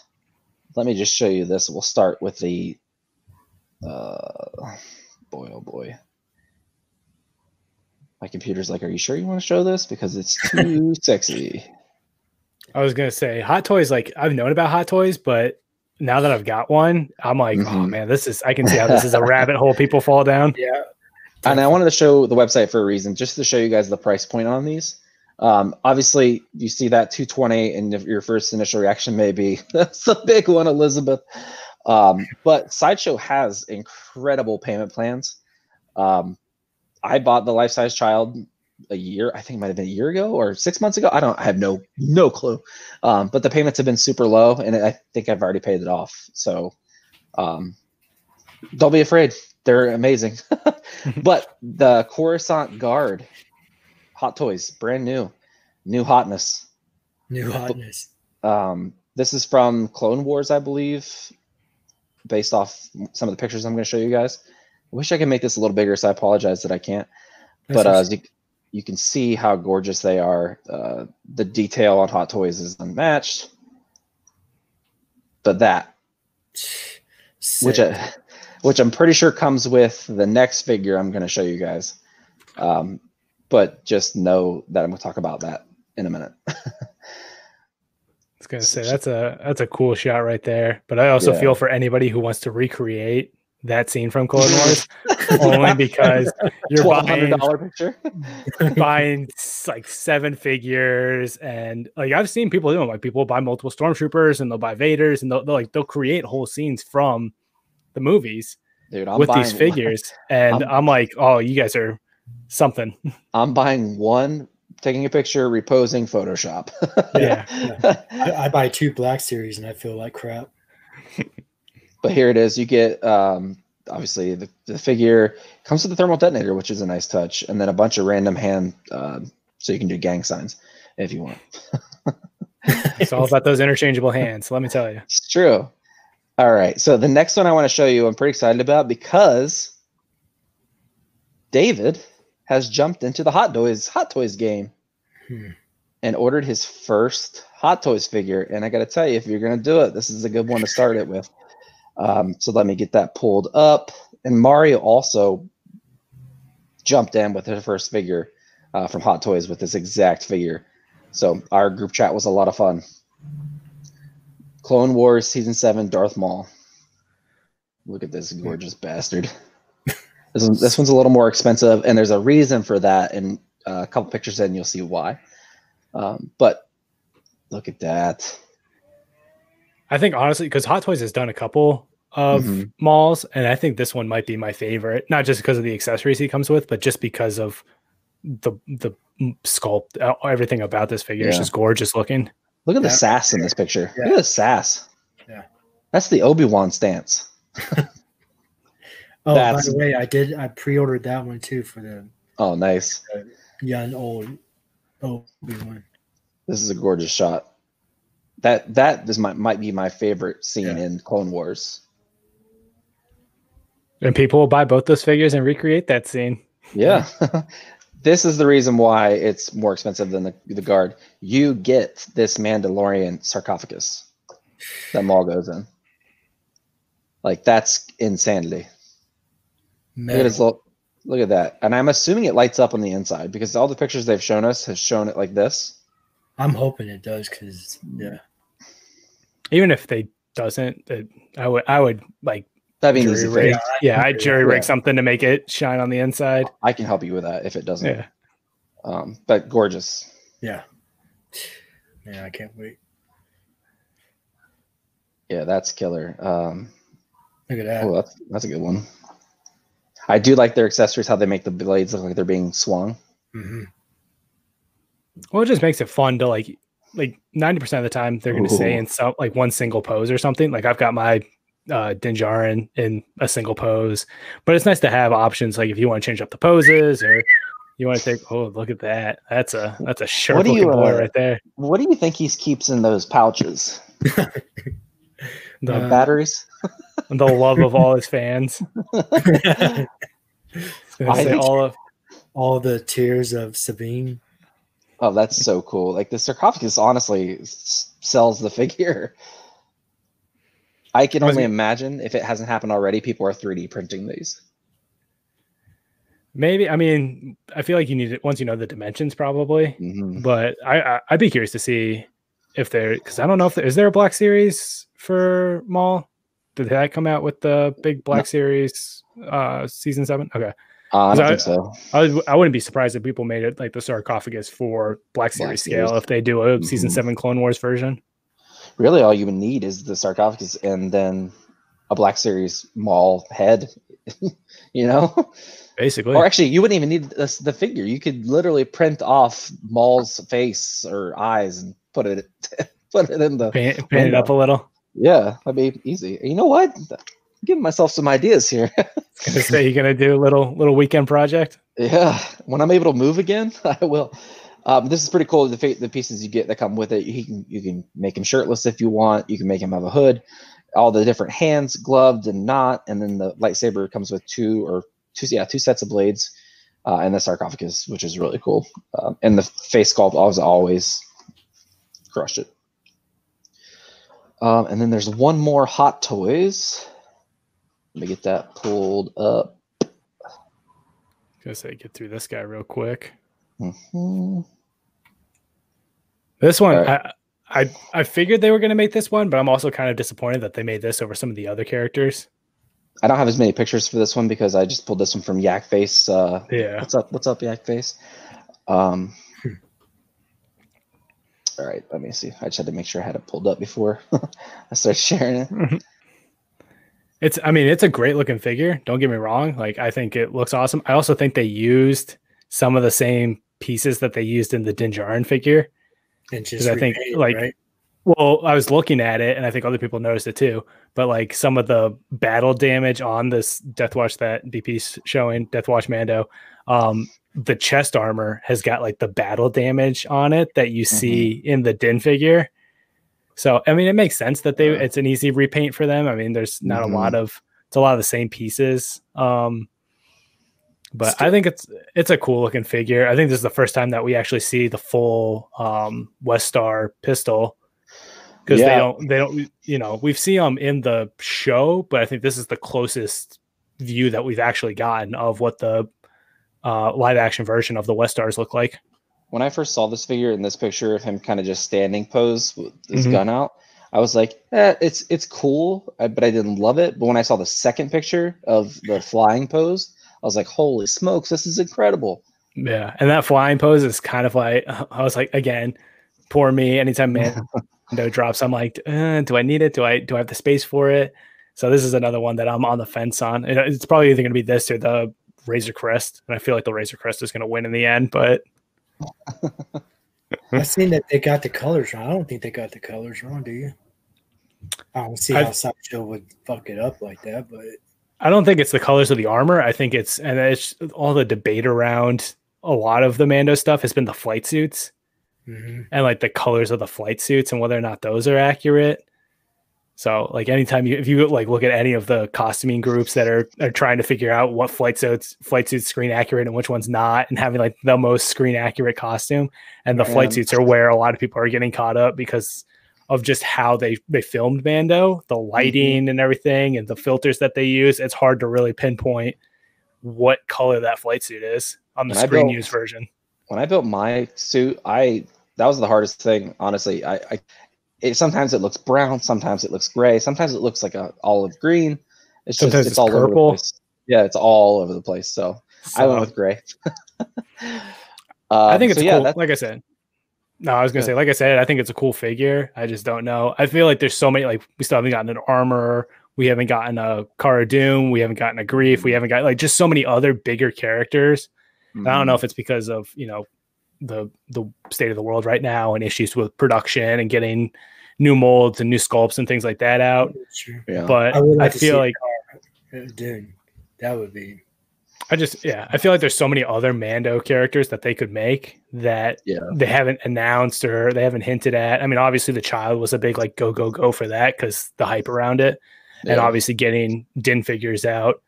let me just show you this. We'll start with the uh, boy oh boy. My computer's like, "Are you sure you want to show this? Because it's too sexy." I was gonna say Hot Toys. Like I've known about Hot Toys, but now that I've got one, I'm like, oh Mhm. man, this is. I can see how this is a rabbit hole people fall down. Yeah. And I wanted to show the website for a reason, just to show you guys the price point on these. Um, obviously, you see that 220, and your first initial reaction may be, "That's a big one, Elizabeth." Um, but Sideshow has incredible payment plans. Um, I bought the life size child a year, I think it might have been a year ago or six months ago. I don't, I have no no clue. Um, but the payments have been super low, and I think I've already paid it off. So, um, don't be afraid; they're amazing. but the Coruscant Guard, Hot Toys, brand new, new hotness. New hotness. Um, this is from Clone Wars, I believe, based off some of the pictures I'm going to show you guys. I wish I could make this a little bigger, so I apologize that I can't. but uh, as you, you can see how gorgeous they are. Uh, the detail on Hot Toys is unmatched. But that, which I, which I'm pretty sure comes with the next figure I'm going to show you guys. Um, but just know that I'm going to talk about that in a minute. I was gonna say that's a that's a cool shot right there. But I also Yeah. feel for anybody who wants to recreate that scene from Clone Wars, only because you're Twelve hundred buying dollar picture. buying like seven figures and like I've seen people doing like people buy multiple stormtroopers and they'll buy Vaders and they'll, they'll like they'll create whole scenes from the movies Dude, I'm with these figures and I'm- I'm, like oh you guys are something I'm buying one, taking a picture, reposing Photoshop. Yeah, I, I buy two Black Series and I feel like crap. But here it is. You get um, obviously the, the figure comes with the thermal detonator, which is a nice touch, and then a bunch of random hand, uh, so you can do gang signs if you want. it's all about those interchangeable hands let me tell you It's true. All right. So the next one I want to show you, I'm pretty excited about because David has jumped into the Hot Toys Hot Toys game Hmm. and ordered his first Hot Toys figure. And I got to tell you, if you're going to do it, this is a good one to start it with. Um, so let me get that pulled up. And Mario also jumped in with his first figure uh, from Hot Toys with this exact figure. So our group chat was a lot of fun. Clone Wars Season 7 Darth Maul. Look at this gorgeous bastard. This, one, this one's a little more expensive, and there's a reason for that. And uh, a couple pictures in, you'll see why. Um, but look at that. I think honestly because Hot Toys has done a couple of Mhm. Mauls and I think this one might be my favorite not just because of the accessories he comes with but just because of the the sculpt uh, everything about this figure is just gorgeous looking Look at the sass in this picture. Look at the sass. Yeah. That's the Obi Wan stance. Oh, That's- by the way, I did. I pre-ordered that one too for the Oh, nice. young old Obi Wan. This is a gorgeous shot. That that is my might be my favorite scene Yeah. in Clone Wars. And people will buy both those figures and recreate that scene. Yeah. this is the reason why it's more expensive than the, the guard. You get this Mandalorian sarcophagus that Maul goes in. Like that's insanity. Look at, his little, look at that. And I'm assuming it lights up on the inside because all the pictures they've shown us has shown it like this. I'm hoping it does because yeah, Even if they doesn't, it, I would I would like That'd be an jury easy rig. fix. Yeah, I'd jury rig Yeah. something to make it shine on the inside. I can help you with that if it doesn't. Yeah. Um, but gorgeous. yeah, yeah. I can't wait. Yeah, that's killer. Um, Look at that. oh, that's that's a good one. I do like their accessories, how they make the blades look like they're being swung. Mm-hmm. Well, it just makes it fun to like like 90% of the time they're going to say in some like one single pose or something. Like I've got my uh Din Djarin in a single pose, but it's nice to have options like if you want to change up the poses or you want to think, oh, look at that. That's a that's a sharp do you, boy uh, right there. What do you think he keeps in those pouches? The, Uh, Batteries? the love of all his fans. I Gonna say all of All the tears of Sabine. Oh, that's so cool. Like the sarcophagus honestly s- sells the figure. I can only imagine if it hasn't happened already, people are 3D printing these. maybe I mean I feel like you need it once you know the dimensions probably. Mhm. but I, I I'd be curious to see if there because I don't know if there is there a Black Series for Maul. Did that come out with the big Black No. Series uh season seven? Okay, Uh, I don't I- think so. I I wouldn't be surprised if people made it like the sarcophagus for Black Series scale Series. if they do a season Mhm. seven Clone Wars version. Really, all you would need is the sarcophagus and then a Black Series Maul head. you know, Basically, or actually, you wouldn't even need this, the figure. You could literally print off Maul's face or eyes and put it put it in the. paint, paint it up a little. Yeah, that'd be easy. You know what? I'm giving myself some ideas here. Gonna say you're gonna do a little little weekend project. Yeah, when I'm able to move again, I will. Um, this is pretty cool. The the pieces you get that come with it, you can you can make him shirtless if you want. You can make him have a hood, all the different hands, gloved and not, and then the lightsaber comes with two or two yeah two sets of blades, uh, and the sarcophagus, which is really cool. Um, and the face sculpt always always crushed it. Um, and then there's one more Hot Toys. Let me get that pulled up. Gonna say get through this guy real quick. Mhm. This one, Alright. I, I I figured they were gonna make this one, but I'm also kind of disappointed that they made this over some of the other characters. I don't have as many pictures for this one because I just pulled this one from Yak Face. Uh, Yeah. what's up? What's up, Yak Face? Um, all right, let me see. I just had to make sure I had it pulled up before I started sharing it. It's I mean, it's a great looking figure. Don't get me wrong. Like I think it looks awesome. I also think they used some of the same pieces that they used in the Din Djarin figure. And just I think, like, right? Well, I was looking at it and I think other people noticed it too. But like some of the battle damage on this Death Watch that DP's showing, Death Watch Mando, um, the chest armor has got like the battle damage on it that you see in the Din figure. So I mean it makes sense that they it's an easy repaint for them. I mean, there's not Mhm. a lot of it's a lot of the same pieces. Um but I think it's it's a cool looking figure. I think this is the first time that we actually see the full um Westar pistol because they don't they don't you know we've seen them in the show, but I think this is the closest view that we've actually gotten of what the uh, live action version of the Westars look like. When I first saw this figure in this picture of him kind of just standing pose with his Mhm. gun out, I was like, eh, it's it's cool, but I didn't love it. But when I saw the second picture of the flying pose, I was like, holy smokes, this is incredible. Yeah, and that flying pose is kind of like I was like again, poor me. Anytime Mando drops, I'm like, uh, do I need it? Do I do I have the space for it? So this is another one that I'm on the fence on. It's probably either going to be this or the Razor Crest, and I feel like the Razor Crest is going to win in the end. But I've seen that they got the colors wrong. I don't think they got the colors wrong, do you? I don't see I- how Sideshow would fuck it up like that, but I don't think it's the colors of the armor. I think it's and it's all the debate around a lot of the Mando stuff has been the flight suits. Mhm. and like the colors of the flight suits and whether or not those are accurate. So like anytime you if you like look at any of the costuming groups that are are trying to figure out what flight suits flight suits screen accurate and which one's not and having like the most screen accurate costume and the flight suits are where a lot of people are getting caught up because of just how they they filmed Mando, the lighting and everything and the filters that they use. It's hard to really pinpoint what color that flight suit is on the When screen built- use version. when I built my suit, I that was the hardest thing, honestly. I, I it sometimes it looks brown, sometimes it looks gray, sometimes it looks like a olive green. It's just Sometimes it's, it's all over the purple. place. Yeah, it's all over the place. So, I went So- with gray. I think Um, it's so yeah, cool. that's- Like I said, no, I was gonna Good. say, like I said, I think it's a cool figure. I just don't know. I feel like there's so many. Like we still haven't gotten an armor. We haven't gotten a Cara Dune. We haven't gotten a Greef. We haven't got like just so many other bigger characters. And I don't Mm-hmm. know if it's because of you know the the state of the world right now and issues with production and getting new molds and new sculpts and things like that out. Yeah. But I would I like to see feel like Dude, that would be I just yeah, I feel like there's so many other Mando characters that they could make that Yeah. they haven't announced or they haven't hinted at. I mean, obviously the child was a big like go go go for that because the hype around it, and obviously getting Din figures out.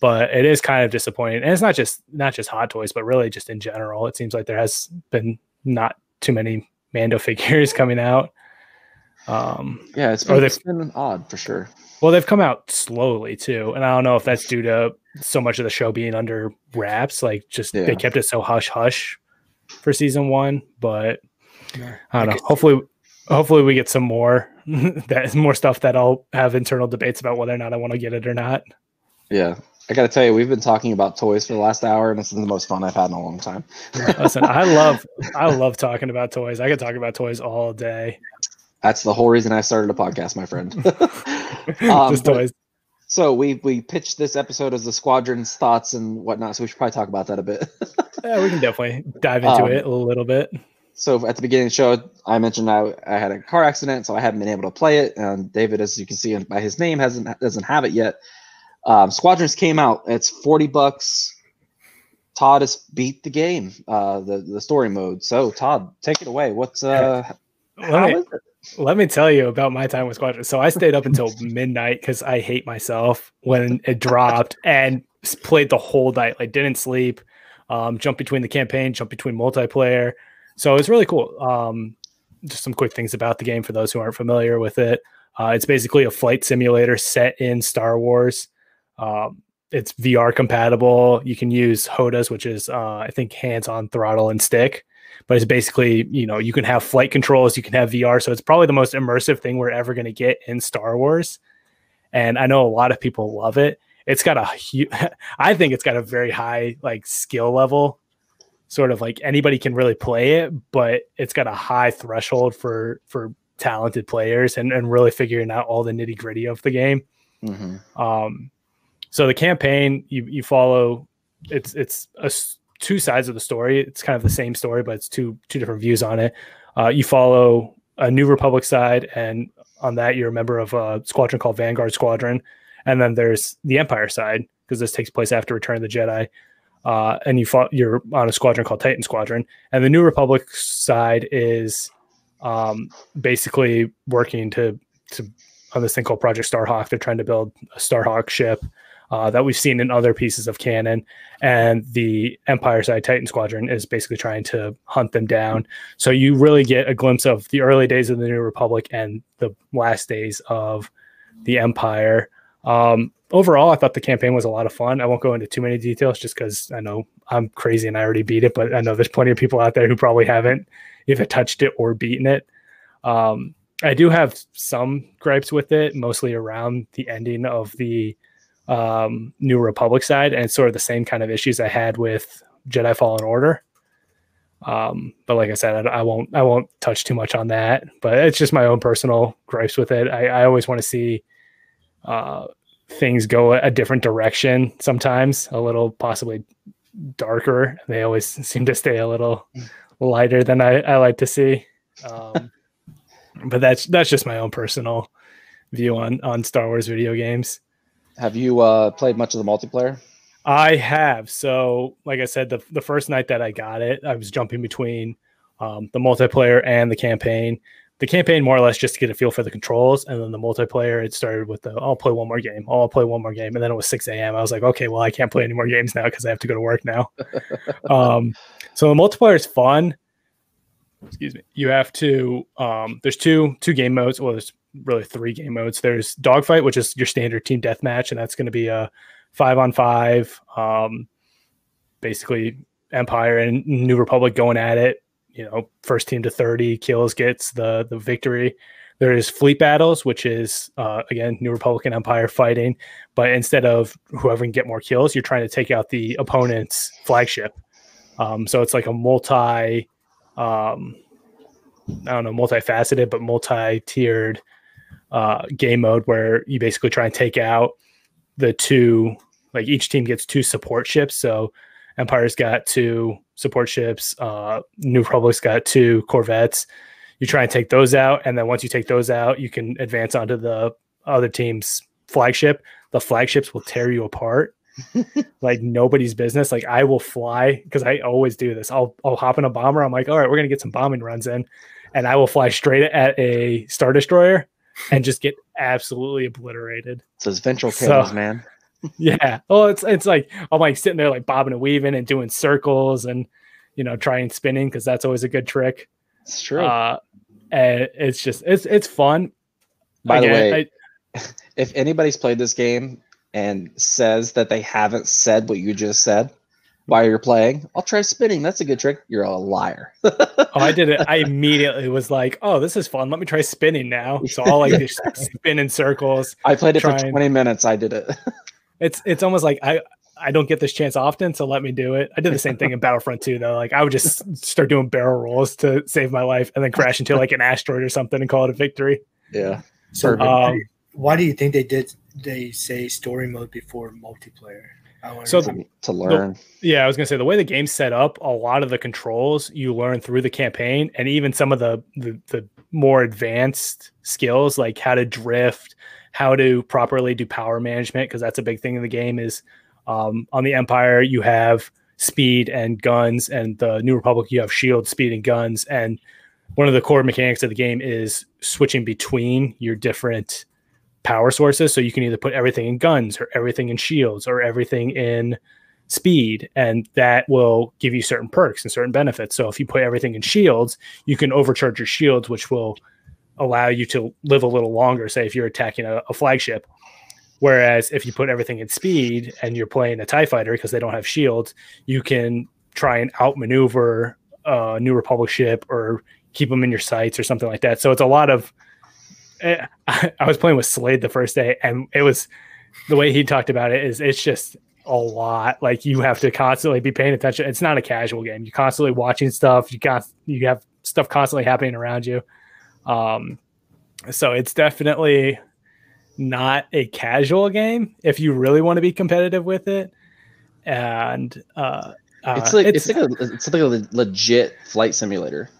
But it is kind of disappointing, and it's not just not just Hot Toys, but really just in general. It seems like there has been not too many Mando figures coming out. Um, Yeah, it's been, it's been odd for sure. Well, they've come out slowly too, and I don't know if that's due to so much of the show being under wraps. Like, just Yeah. they kept it so hush hush for season one. But Yeah, I don't I know. could- Hopefully, hopefully we get some more that is more stuff that I'll have internal debates about whether or not I want to get it or not. Yeah. I gotta tell you, we've been talking about toys for the last hour, and this is the most fun I've had in a long time. Listen, I love I love talking about toys. I could talk about toys all day. That's the whole reason I started a podcast, my friend. Um, but- So we we pitched this episode as the squadron's thoughts and whatnot. So we should probably talk about that a bit. Yeah, we can definitely dive into Um, it a little bit. so at the beginning of the show, I mentioned I, I had a car accident, so I haven't been able to play it. And David, as you can see by his name, hasn't doesn't have it yet. Um, Squadrons came out. It's forty bucks. Todd has beat the game, uh, the the story mode. So Todd, take it away. What's uh, how is it? Let me tell you about my time with Squadron. So I stayed up until midnight because I hate myself when it dropped and played the whole night. Like didn't sleep, um, jump between the campaign, jump between multiplayer. So it's really cool. Um, just some quick things about the game for those who aren't familiar with it. Uh, it's basically a flight simulator set in Star Wars. Um, it's VR compatible. You can use HOTAS, which is uh, I think hands-on throttle and stick but it's basically you know you can have flight controls you can have vr so it's probably the most immersive thing we're ever going to get in star wars and i know a lot of people love it it's got a huge i think it's got a very high like skill level sort of like anybody can really play it but it's got a high threshold for for talented players and, and really figuring out all the nitty gritty of the game Mhm. um, so the campaign you you follow it's it's a two sides of the story. It's kind of the same story, but it's two two different views on it. Uh, you follow a New Republic side, and on that you're a member of a squadron called Vanguard Squadron, and then there's the Empire side because this takes place after Return of the Jedi. Uh, and you fought, you're on a squadron called Titan Squadron, and the New Republic side is um, basically working to to on this thing called Project Starhawk. They're trying to build a Starhawk ship uh, that we've seen in other pieces of canon. And the Empire side Titan Squadron is basically trying to hunt them down. So you really get a glimpse of the early days of the New Republic and the last days of the Empire. Um, overall, I thought the campaign was a lot of fun. I won't go into too many details just because I know I'm crazy and I already beat it, but I know there's plenty of people out there who probably haven't either touched it or beaten it. Um, I do have some gripes with it, mostly around the ending of the um, New Republic side, and it's sort of the same kind of issues I had with Jedi Fallen Order. Um, but like I said, I, I won't I won't touch too much on that. But it's just my own personal gripes with it. I, I always want to see uh, things go a, a different direction. Sometimes a little possibly darker. They always seem to stay a little lighter than I, I like to see. Um, but that's that's just my own personal view on on Star Wars video games. Have you uh, played much of the multiplayer? I have. So, like I said, the the first night that I got it, I was jumping between um, the multiplayer and the campaign. The campaign more or less just to get a feel for the controls, and then the multiplayer it started with the I'll play one more game, oh, I'll play one more game, and then it was 6 a.m. I was like, okay, well I can't play any more games now because I have to go to work now. um, so the multiplayer is fun. Excuse me. You have to. Um, there's two two game modes. Well, there's really three game modes. There's dogfight, which is your standard team deathmatch, and that's going to be a five on five. Um, basically, Empire and New Republic going at it. You know, first team to 30 kills gets the the victory. There is fleet battles, which is uh, again New Republic and Empire fighting, but instead of whoever can get more kills, you're trying to take out the opponent's flagship. Um, so it's like a multi, um, I don't know, multifaceted but multi-tiered uh, game mode where you basically try and take out the two. Like each team gets two support ships. So Empire's got two support ships. Uh, New Republic's got two corvettes. You try and take those out, and then once you take those out, you can advance onto the other team's flagship. The flagships will tear you apart like nobody's business. Like I will fly because I always do this. I'll I'll hop in a bomber. I'm like, all right, we're gonna get some bombing runs in, and I will fly straight at a star destroyer and just get absolutely obliterated. So it's ventral cannons, so, man. yeah. Well, it's it's like I'm like sitting there like bobbing and weaving and doing circles and you know trying spinning because that's always a good trick. It's true. Uh, and it's just it's it's fun. By Again, the way, I, if anybody's played this game and says that they haven't said what you just said while you're playing, I'll try spinning. That's a good trick. You're a liar. oh, I did it. I immediately was like, "Oh, this is fun. Let me try spinning now." So I'll like just spin in circles. I played it for 20 minutes. I did it. it's it's almost like I I don't get this chance often, so let me do it. I did the same thing in Battlefront 2, though. Like I would just start doing barrel rolls to save my life, and then crash into like an asteroid or something and call it a victory. Yeah. So um, why do you think they did? They say story mode before multiplayer. So to, to learn, the, yeah, I was gonna say the way the game's set up, a lot of the controls you learn through the campaign, and even some of the the, the more advanced skills like how to drift, how to properly do power management, because that's a big thing in the game. Is um, on the Empire you have speed and guns, and the New Republic you have shield, speed, and guns, and one of the core mechanics of the game is switching between your different power sources. So you can either put everything in guns or everything in shields or everything in speed, and that will give you certain perks and certain benefits. So if you put everything in shields, you can overcharge your shields, which will allow you to live a little longer. Say if you're attacking a, a flagship. Whereas if you put everything in speed and you're playing a TIE fighter because they don't have shields, you can try and outmaneuver a New Republic ship or keep them in your sights or something like that. So it's a lot of Eh, I was playing with Slade the first day, and it was the way he talked about it is it's just a lot. Like you have to constantly be paying attention. It's not a casual game. You're constantly watching stuff. You got you have stuff constantly happening around you. Um, so it's definitely not a casual game if you really want to be competitive with it. And uh, uh it's like it's, it's like a it's like a legit flight simulator.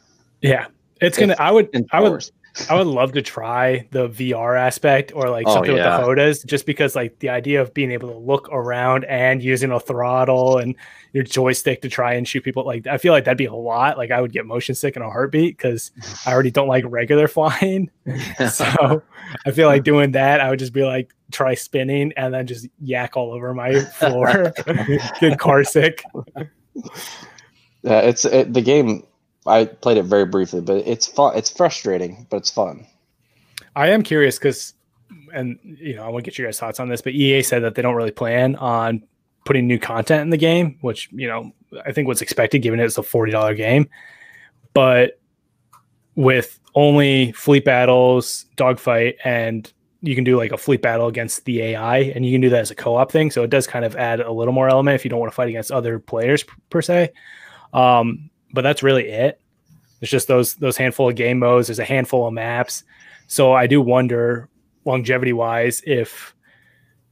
Yeah, it's gonna. I would. I would. I would love to try the VR aspect or like oh, something yeah. with the HOTAS, just because like the idea of being able to look around and using a throttle and your joystick to try and shoot people. Like I feel like that'd be a lot. Like I would get motion sick in a heartbeat because I already don't like regular flying. so I feel like doing that, I would just be like try spinning and then just yak all over my floor, get car sick. Yeah, it's it, the game I played it very briefly, but it's fun. It's frustrating, but it's fun. I am curious because, and you know, I want to get your guys' thoughts on this. But EA said that they don't really plan on putting new content in the game, which you know I think was expected given it's a forty dollar game. But with only fleet battles, dogfight, and you can do like a fleet battle against the AI, and you can do that as a co op thing. So it does kind of add a little more element if you don't want to fight against other players per se. Um, but that's really it. It's just those those handful of game modes. There's a handful of maps. So I do wonder, longevity wise, if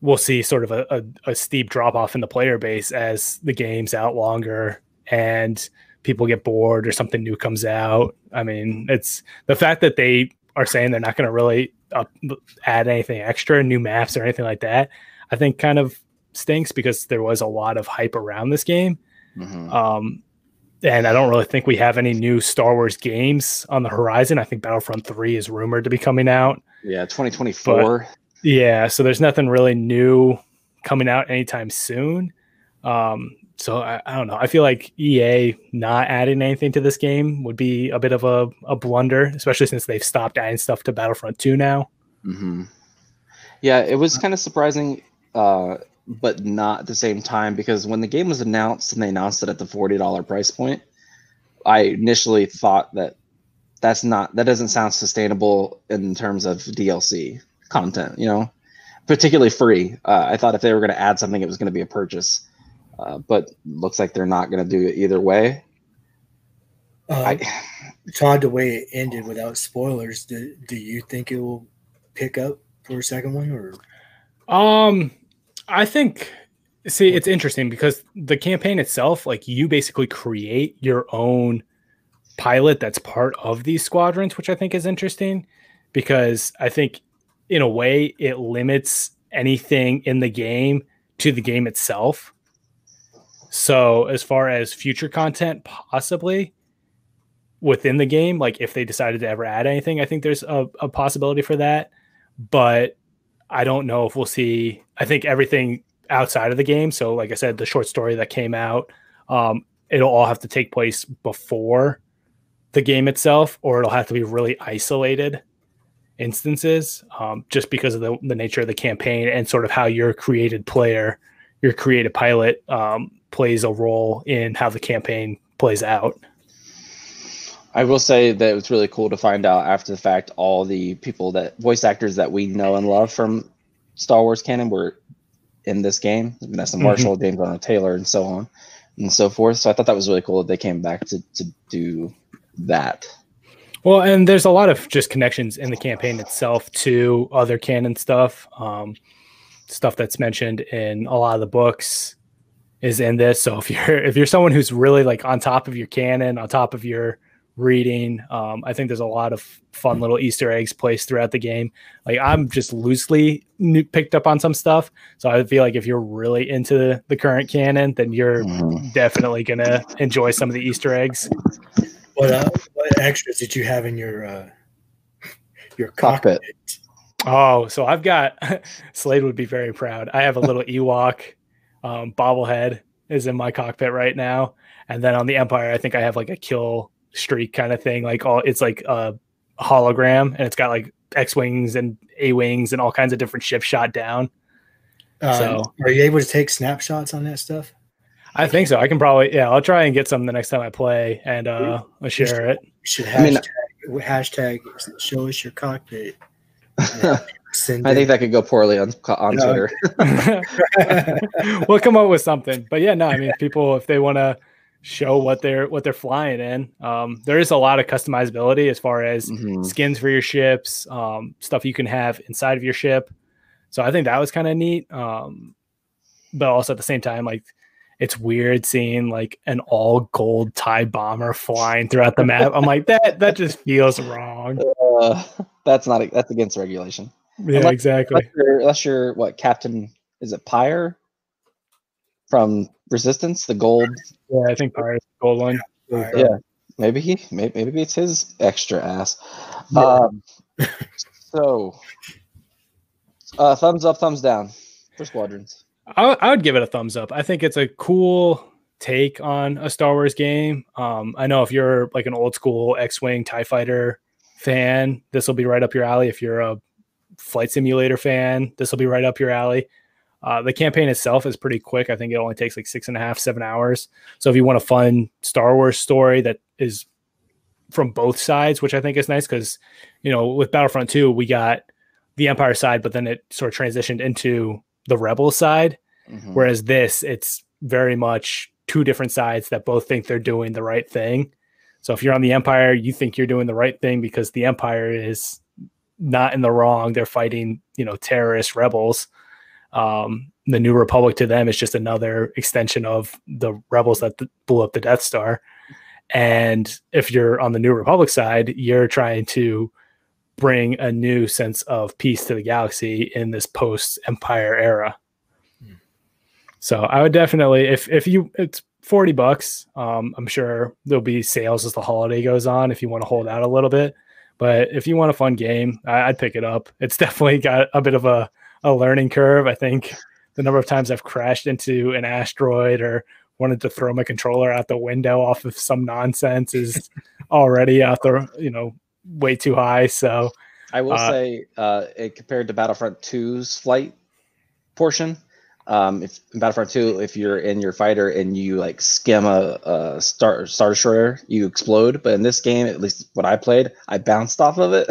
we'll see sort of a, a, a steep drop off in the player base as the game's out longer and people get bored or something new comes out. I mean, it's the fact that they are saying they're not going to really up, add anything extra, new maps or anything like that. I think kind of stinks because there was a lot of hype around this game. Mm-hmm. Um, and I don't really think we have any new Star Wars games on the horizon. I think Battlefront 3 is rumored to be coming out. Yeah, 2024. Yeah, so there's nothing really new coming out anytime soon. Um, so I, I, don't know. I feel like EA not adding anything to this game would be a bit of a, a blunder, especially since they've stopped adding stuff to Battlefront 2 now. Mm-hmm. Yeah, it was kind of surprising, uh, but not at the same time because when the game was announced and they announced it at the forty dollar price point, I initially thought that that's not that doesn't sound sustainable in terms of DLC content. You know, particularly free. Uh, I thought if they were going to add something, it was going to be a purchase. Uh, but looks like they're not going to do it either way. Uh, I, Todd, the way it ended without spoilers, do, do you think it will pick up for a second one or? Um, I think. See, it's interesting because the campaign itself, like you basically create your own pilot that's part of these squadrons, which I think is interesting because I think in a way it limits anything in the game to the game itself. So, as far as future content, possibly within the game, like if they decided to ever add anything, I think there's a, a possibility for that. But I don't know if we'll see. I think everything outside of the game. So, like I said, the short story that came out, um, it'll all have to take place before the game itself, or it'll have to be really isolated instances, um, just because of the, the nature of the campaign and sort of how your created player, your created pilot, um, plays a role in how the campaign plays out. I will say that it was really cool to find out after the fact all the people that voice actors that we know and love from Star Wars canon were in this game. Vanessa mm-hmm. Marshall, mm-hmm. James Arnold Taylor, and so on and so forth. So I thought that was really cool that they came back to to do that. Well, and there's a lot of just connections in the campaign itself to other canon stuff, um, stuff that's mentioned in a lot of the books is in this. So if you're if you're someone who's really like on top of your canon, on top of your reading, um, I think there's a lot of fun little Easter eggs placed throughout the game. Like I'm just loosely picked up on some stuff, so I feel like if you're really into the current canon, then you're mm-hmm. definitely gonna enjoy some of the Easter eggs. What uh, what extras did you have in your uh, your cockpit? cockpit? Oh, so I've got Slade would be very proud. I have a little Ewok um, bobblehead is in my cockpit right now. And then on the Empire, I think I have like a kill streak kind of thing. Like all it's like a hologram and it's got like X wings and A wings and all kinds of different ships shot down. Um, so are you able to take snapshots on that stuff? I think so. I can probably yeah. I'll try and get some the next time I play and uh I'll share it. Should hashtag, I mean, hashtag show us your cockpit. Send I think that could go poorly on on no. Twitter. we'll come up with something, but yeah, no. I mean, people if they want to show what they're what they're flying in, um, there is a lot of customizability as far as mm-hmm. skins for your ships, um, stuff you can have inside of your ship. So I think that was kind of neat. Um, but also at the same time, like it's weird seeing like an all gold tie bomber flying throughout the map. I'm like that that just feels wrong. Uh, that's not that's against regulation. Yeah, unless, exactly. Unless you're, unless you're, what Captain is it Pyre from Resistance, the gold. Yeah, I think Pyre is the gold one. Yeah, maybe he maybe, maybe it's his extra ass. Yeah. Um, so, uh, thumbs up, thumbs down for Squadrons. I, I would give it a thumbs up. I think it's a cool take on a Star Wars game. Um, I know if you're like an old school X-wing Tie Fighter fan, this will be right up your alley. If you're a flight simulator fan, this will be right up your alley. Uh, the campaign itself is pretty quick. I think it only takes like six and a half, seven hours. So if you want a fun Star Wars story that is from both sides, which I think is nice because, you know, with Battlefront 2, we got the Empire side, but then it sort of transitioned into the Rebel side. Mm-hmm. Whereas this, it's very much two different sides that both think they're doing the right thing. So if you're on the Empire, you think you're doing the right thing because the Empire is not in the wrong. They're fighting, you know, terrorist rebels. Um, the New Republic to them is just another extension of the rebels that th- blew up the Death Star. And if you're on the New Republic side, you're trying to bring a new sense of peace to the galaxy in this post Empire era. Hmm. So I would definitely, if if you, it's 40 bucks. Um, I'm sure there'll be sales as the holiday goes on if you want to hold out a little bit. But if you want a fun game, I, would pick it up. It's definitely got a bit of a, a learning curve. I think the number of times I've crashed into an asteroid or wanted to throw my controller out the window off of some nonsense is already out the you know way too high. So I will uh, say, uh, it, compared to Battlefront 2's flight portion, um, if in Battlefront 2, if you're in your fighter and you like skim a, a star star destroyer, you explode. But in this game, at least what I played, I bounced off of it.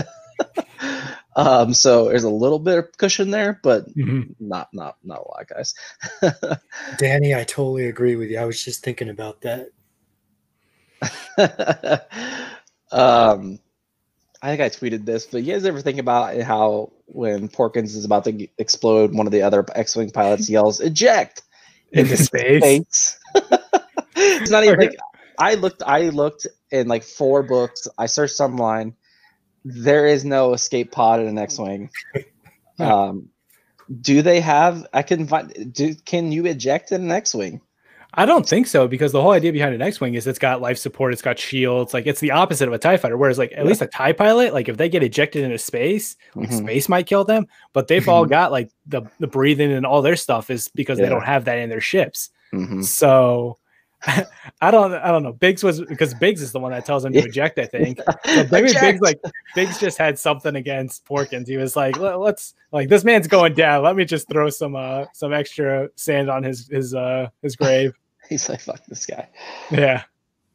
um, so there's a little bit of cushion there, but mm-hmm. not not not a lot, guys. Danny, I totally agree with you. I was just thinking about that. um, I think I tweeted this, but you guys ever think about how when Porkins is about to explode, one of the other X-wing pilots yells "eject" into space? space. it's not even like I looked. I looked in like four books. I searched online. There is no escape pod in an X-wing. Um, do they have? I can find. Do can you eject in an X-wing? I don't think so because the whole idea behind an X-wing is it's got life support, it's got shields, like it's the opposite of a Tie fighter. Whereas, like at yeah. least a Tie pilot, like if they get ejected into space, like mm-hmm. space might kill them, but they've all mm-hmm. got like the the breathing and all their stuff is because yeah. they don't have that in their ships. Mm-hmm. So I don't I don't know. Biggs was because Biggs is the one that tells him to eject. I think so maybe Biggs like Biggs just had something against Porkins. He was like, Let, us like this man's going down. Let me just throw some uh some extra sand on his his uh his grave. He's like, fuck this guy. Yeah.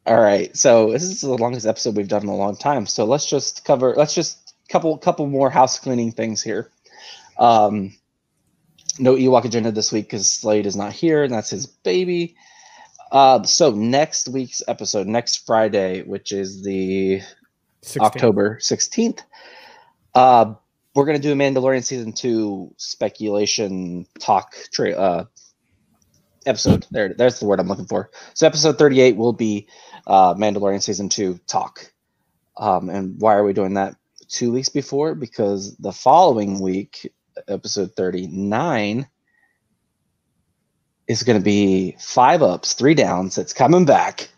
All right. So this is the longest episode we've done in a long time. So let's just cover. Let's just couple couple more house cleaning things here. Um, no Ewok agenda this week because Slade is not here, and that's his baby. Uh, so next week's episode, next Friday, which is the 16th. October sixteenth, uh, we're gonna do a Mandalorian season two speculation talk tra- uh, episode. There, that's the word I'm looking for. So episode 38 will be uh, Mandalorian season two talk. Um, and why are we doing that two weeks before? Because the following week, episode 39, is going to be five ups, three downs. It's coming back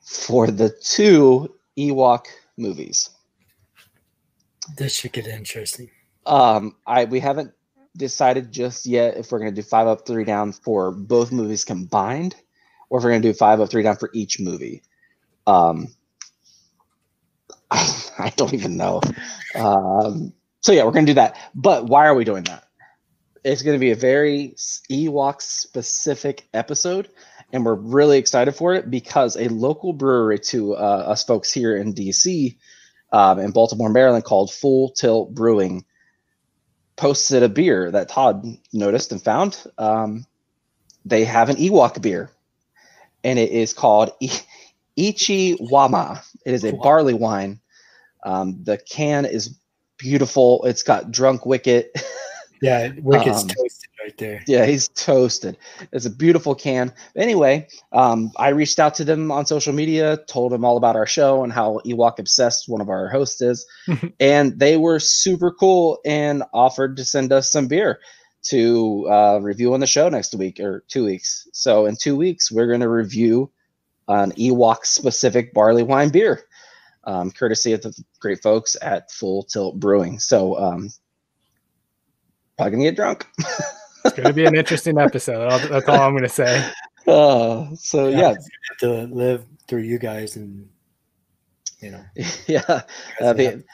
for the two Ewok movies. This should get interesting. Um, I we haven't decided just yet if we're going to do five up, three down for both movies combined, or if we're going to do five up, three down for each movie. Um, I, I don't even know. Um, so yeah, we're going to do that. But why are we doing that? It's going to be a very Ewok specific episode, and we're really excited for it because a local brewery to uh, us folks here in DC, um, in Baltimore, Maryland, called Full Tilt Brewing posted a beer that Todd noticed and found. Um, they have an Ewok beer, and it is called I- Ichi Wama. It is a barley wine. Um, the can is beautiful. It's got drunk wicket. Yeah, Wicket's um, toasted right there. Yeah, he's toasted. It's a beautiful can. Anyway, um, I reached out to them on social media, told them all about our show and how Ewok obsessed one of our hosts is, and they were super cool and offered to send us some beer to uh, review on the show next week or two weeks. So in two weeks, we're going to review an Ewok specific barley wine beer, um, courtesy of the great folks at Full Tilt Brewing. So um, probably gonna get drunk. it's gonna be an interesting episode. That's all I'm gonna say. Uh, so yeah, yeah. to live through you guys and you know, yeah, uh, the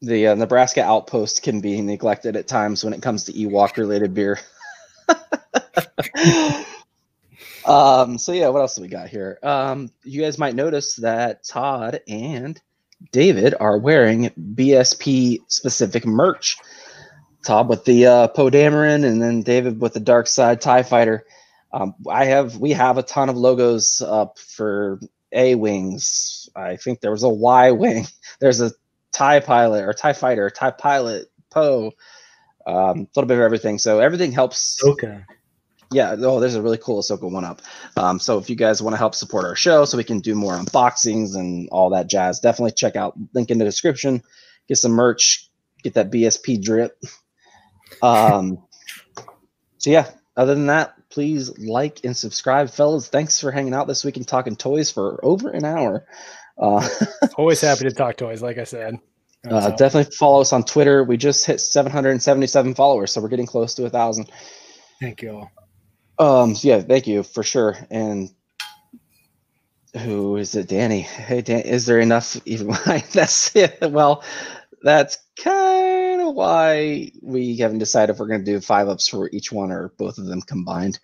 the uh, Nebraska outpost can be neglected at times when it comes to Ewok related beer. um, so yeah, what else do we got here? Um, you guys might notice that Todd and David are wearing BSP specific merch. Todd with the uh, Poe Dameron, and then David with the Dark Side Tie Fighter. Um, I have we have a ton of logos up for A wings. I think there was a Y wing. There's a Tie Pilot or Tie Fighter, Tie Pilot, Poe. Um, a little bit of everything. So everything helps. Okay. Yeah. Oh, there's a really cool Ahsoka one up. Um, so if you guys want to help support our show, so we can do more unboxings and all that jazz, definitely check out link in the description. Get some merch. Get that BSP drip. Um, so yeah, other than that, please like and subscribe, fellas. Thanks for hanging out this week and talking toys for over an hour. Uh, Always happy to talk toys, like I said. uh, definitely follow us on Twitter. We just hit 777 followers, so we're getting close to a thousand. Thank you all. Um, so yeah, thank you for sure. And who is it, Danny? Hey, Dan, is there enough? Even that's it. Well, that's kind of why we haven't decided if we're going to do five ups for each one or both of them combined.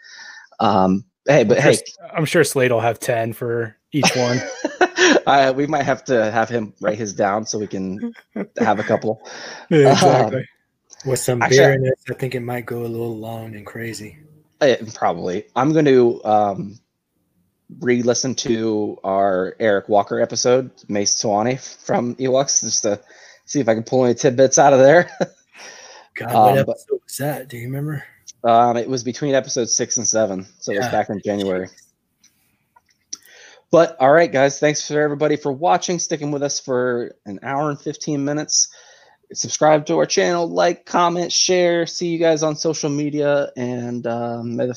Um, hey, but I'm hey, sure, I'm sure Slade will have 10 for each one. uh, we might have to have him write his down so we can have a couple. Yeah, exactly. With some Actually, beer in it, I think it might go a little long and crazy. Uh, probably. I'm going to um, re-listen to our Eric Walker episode, Mace Towani from Ewoks, just to see if I can pull any tidbits out of there. God, Um, what but- episode was that? Do you remember? um, it was between episodes six and seven, so it was back in January. But all right, guys, thanks for everybody for watching, sticking with us for an hour and 15 minutes. Subscribe to our channel, like, comment, share. See you guys on social media, and um, may the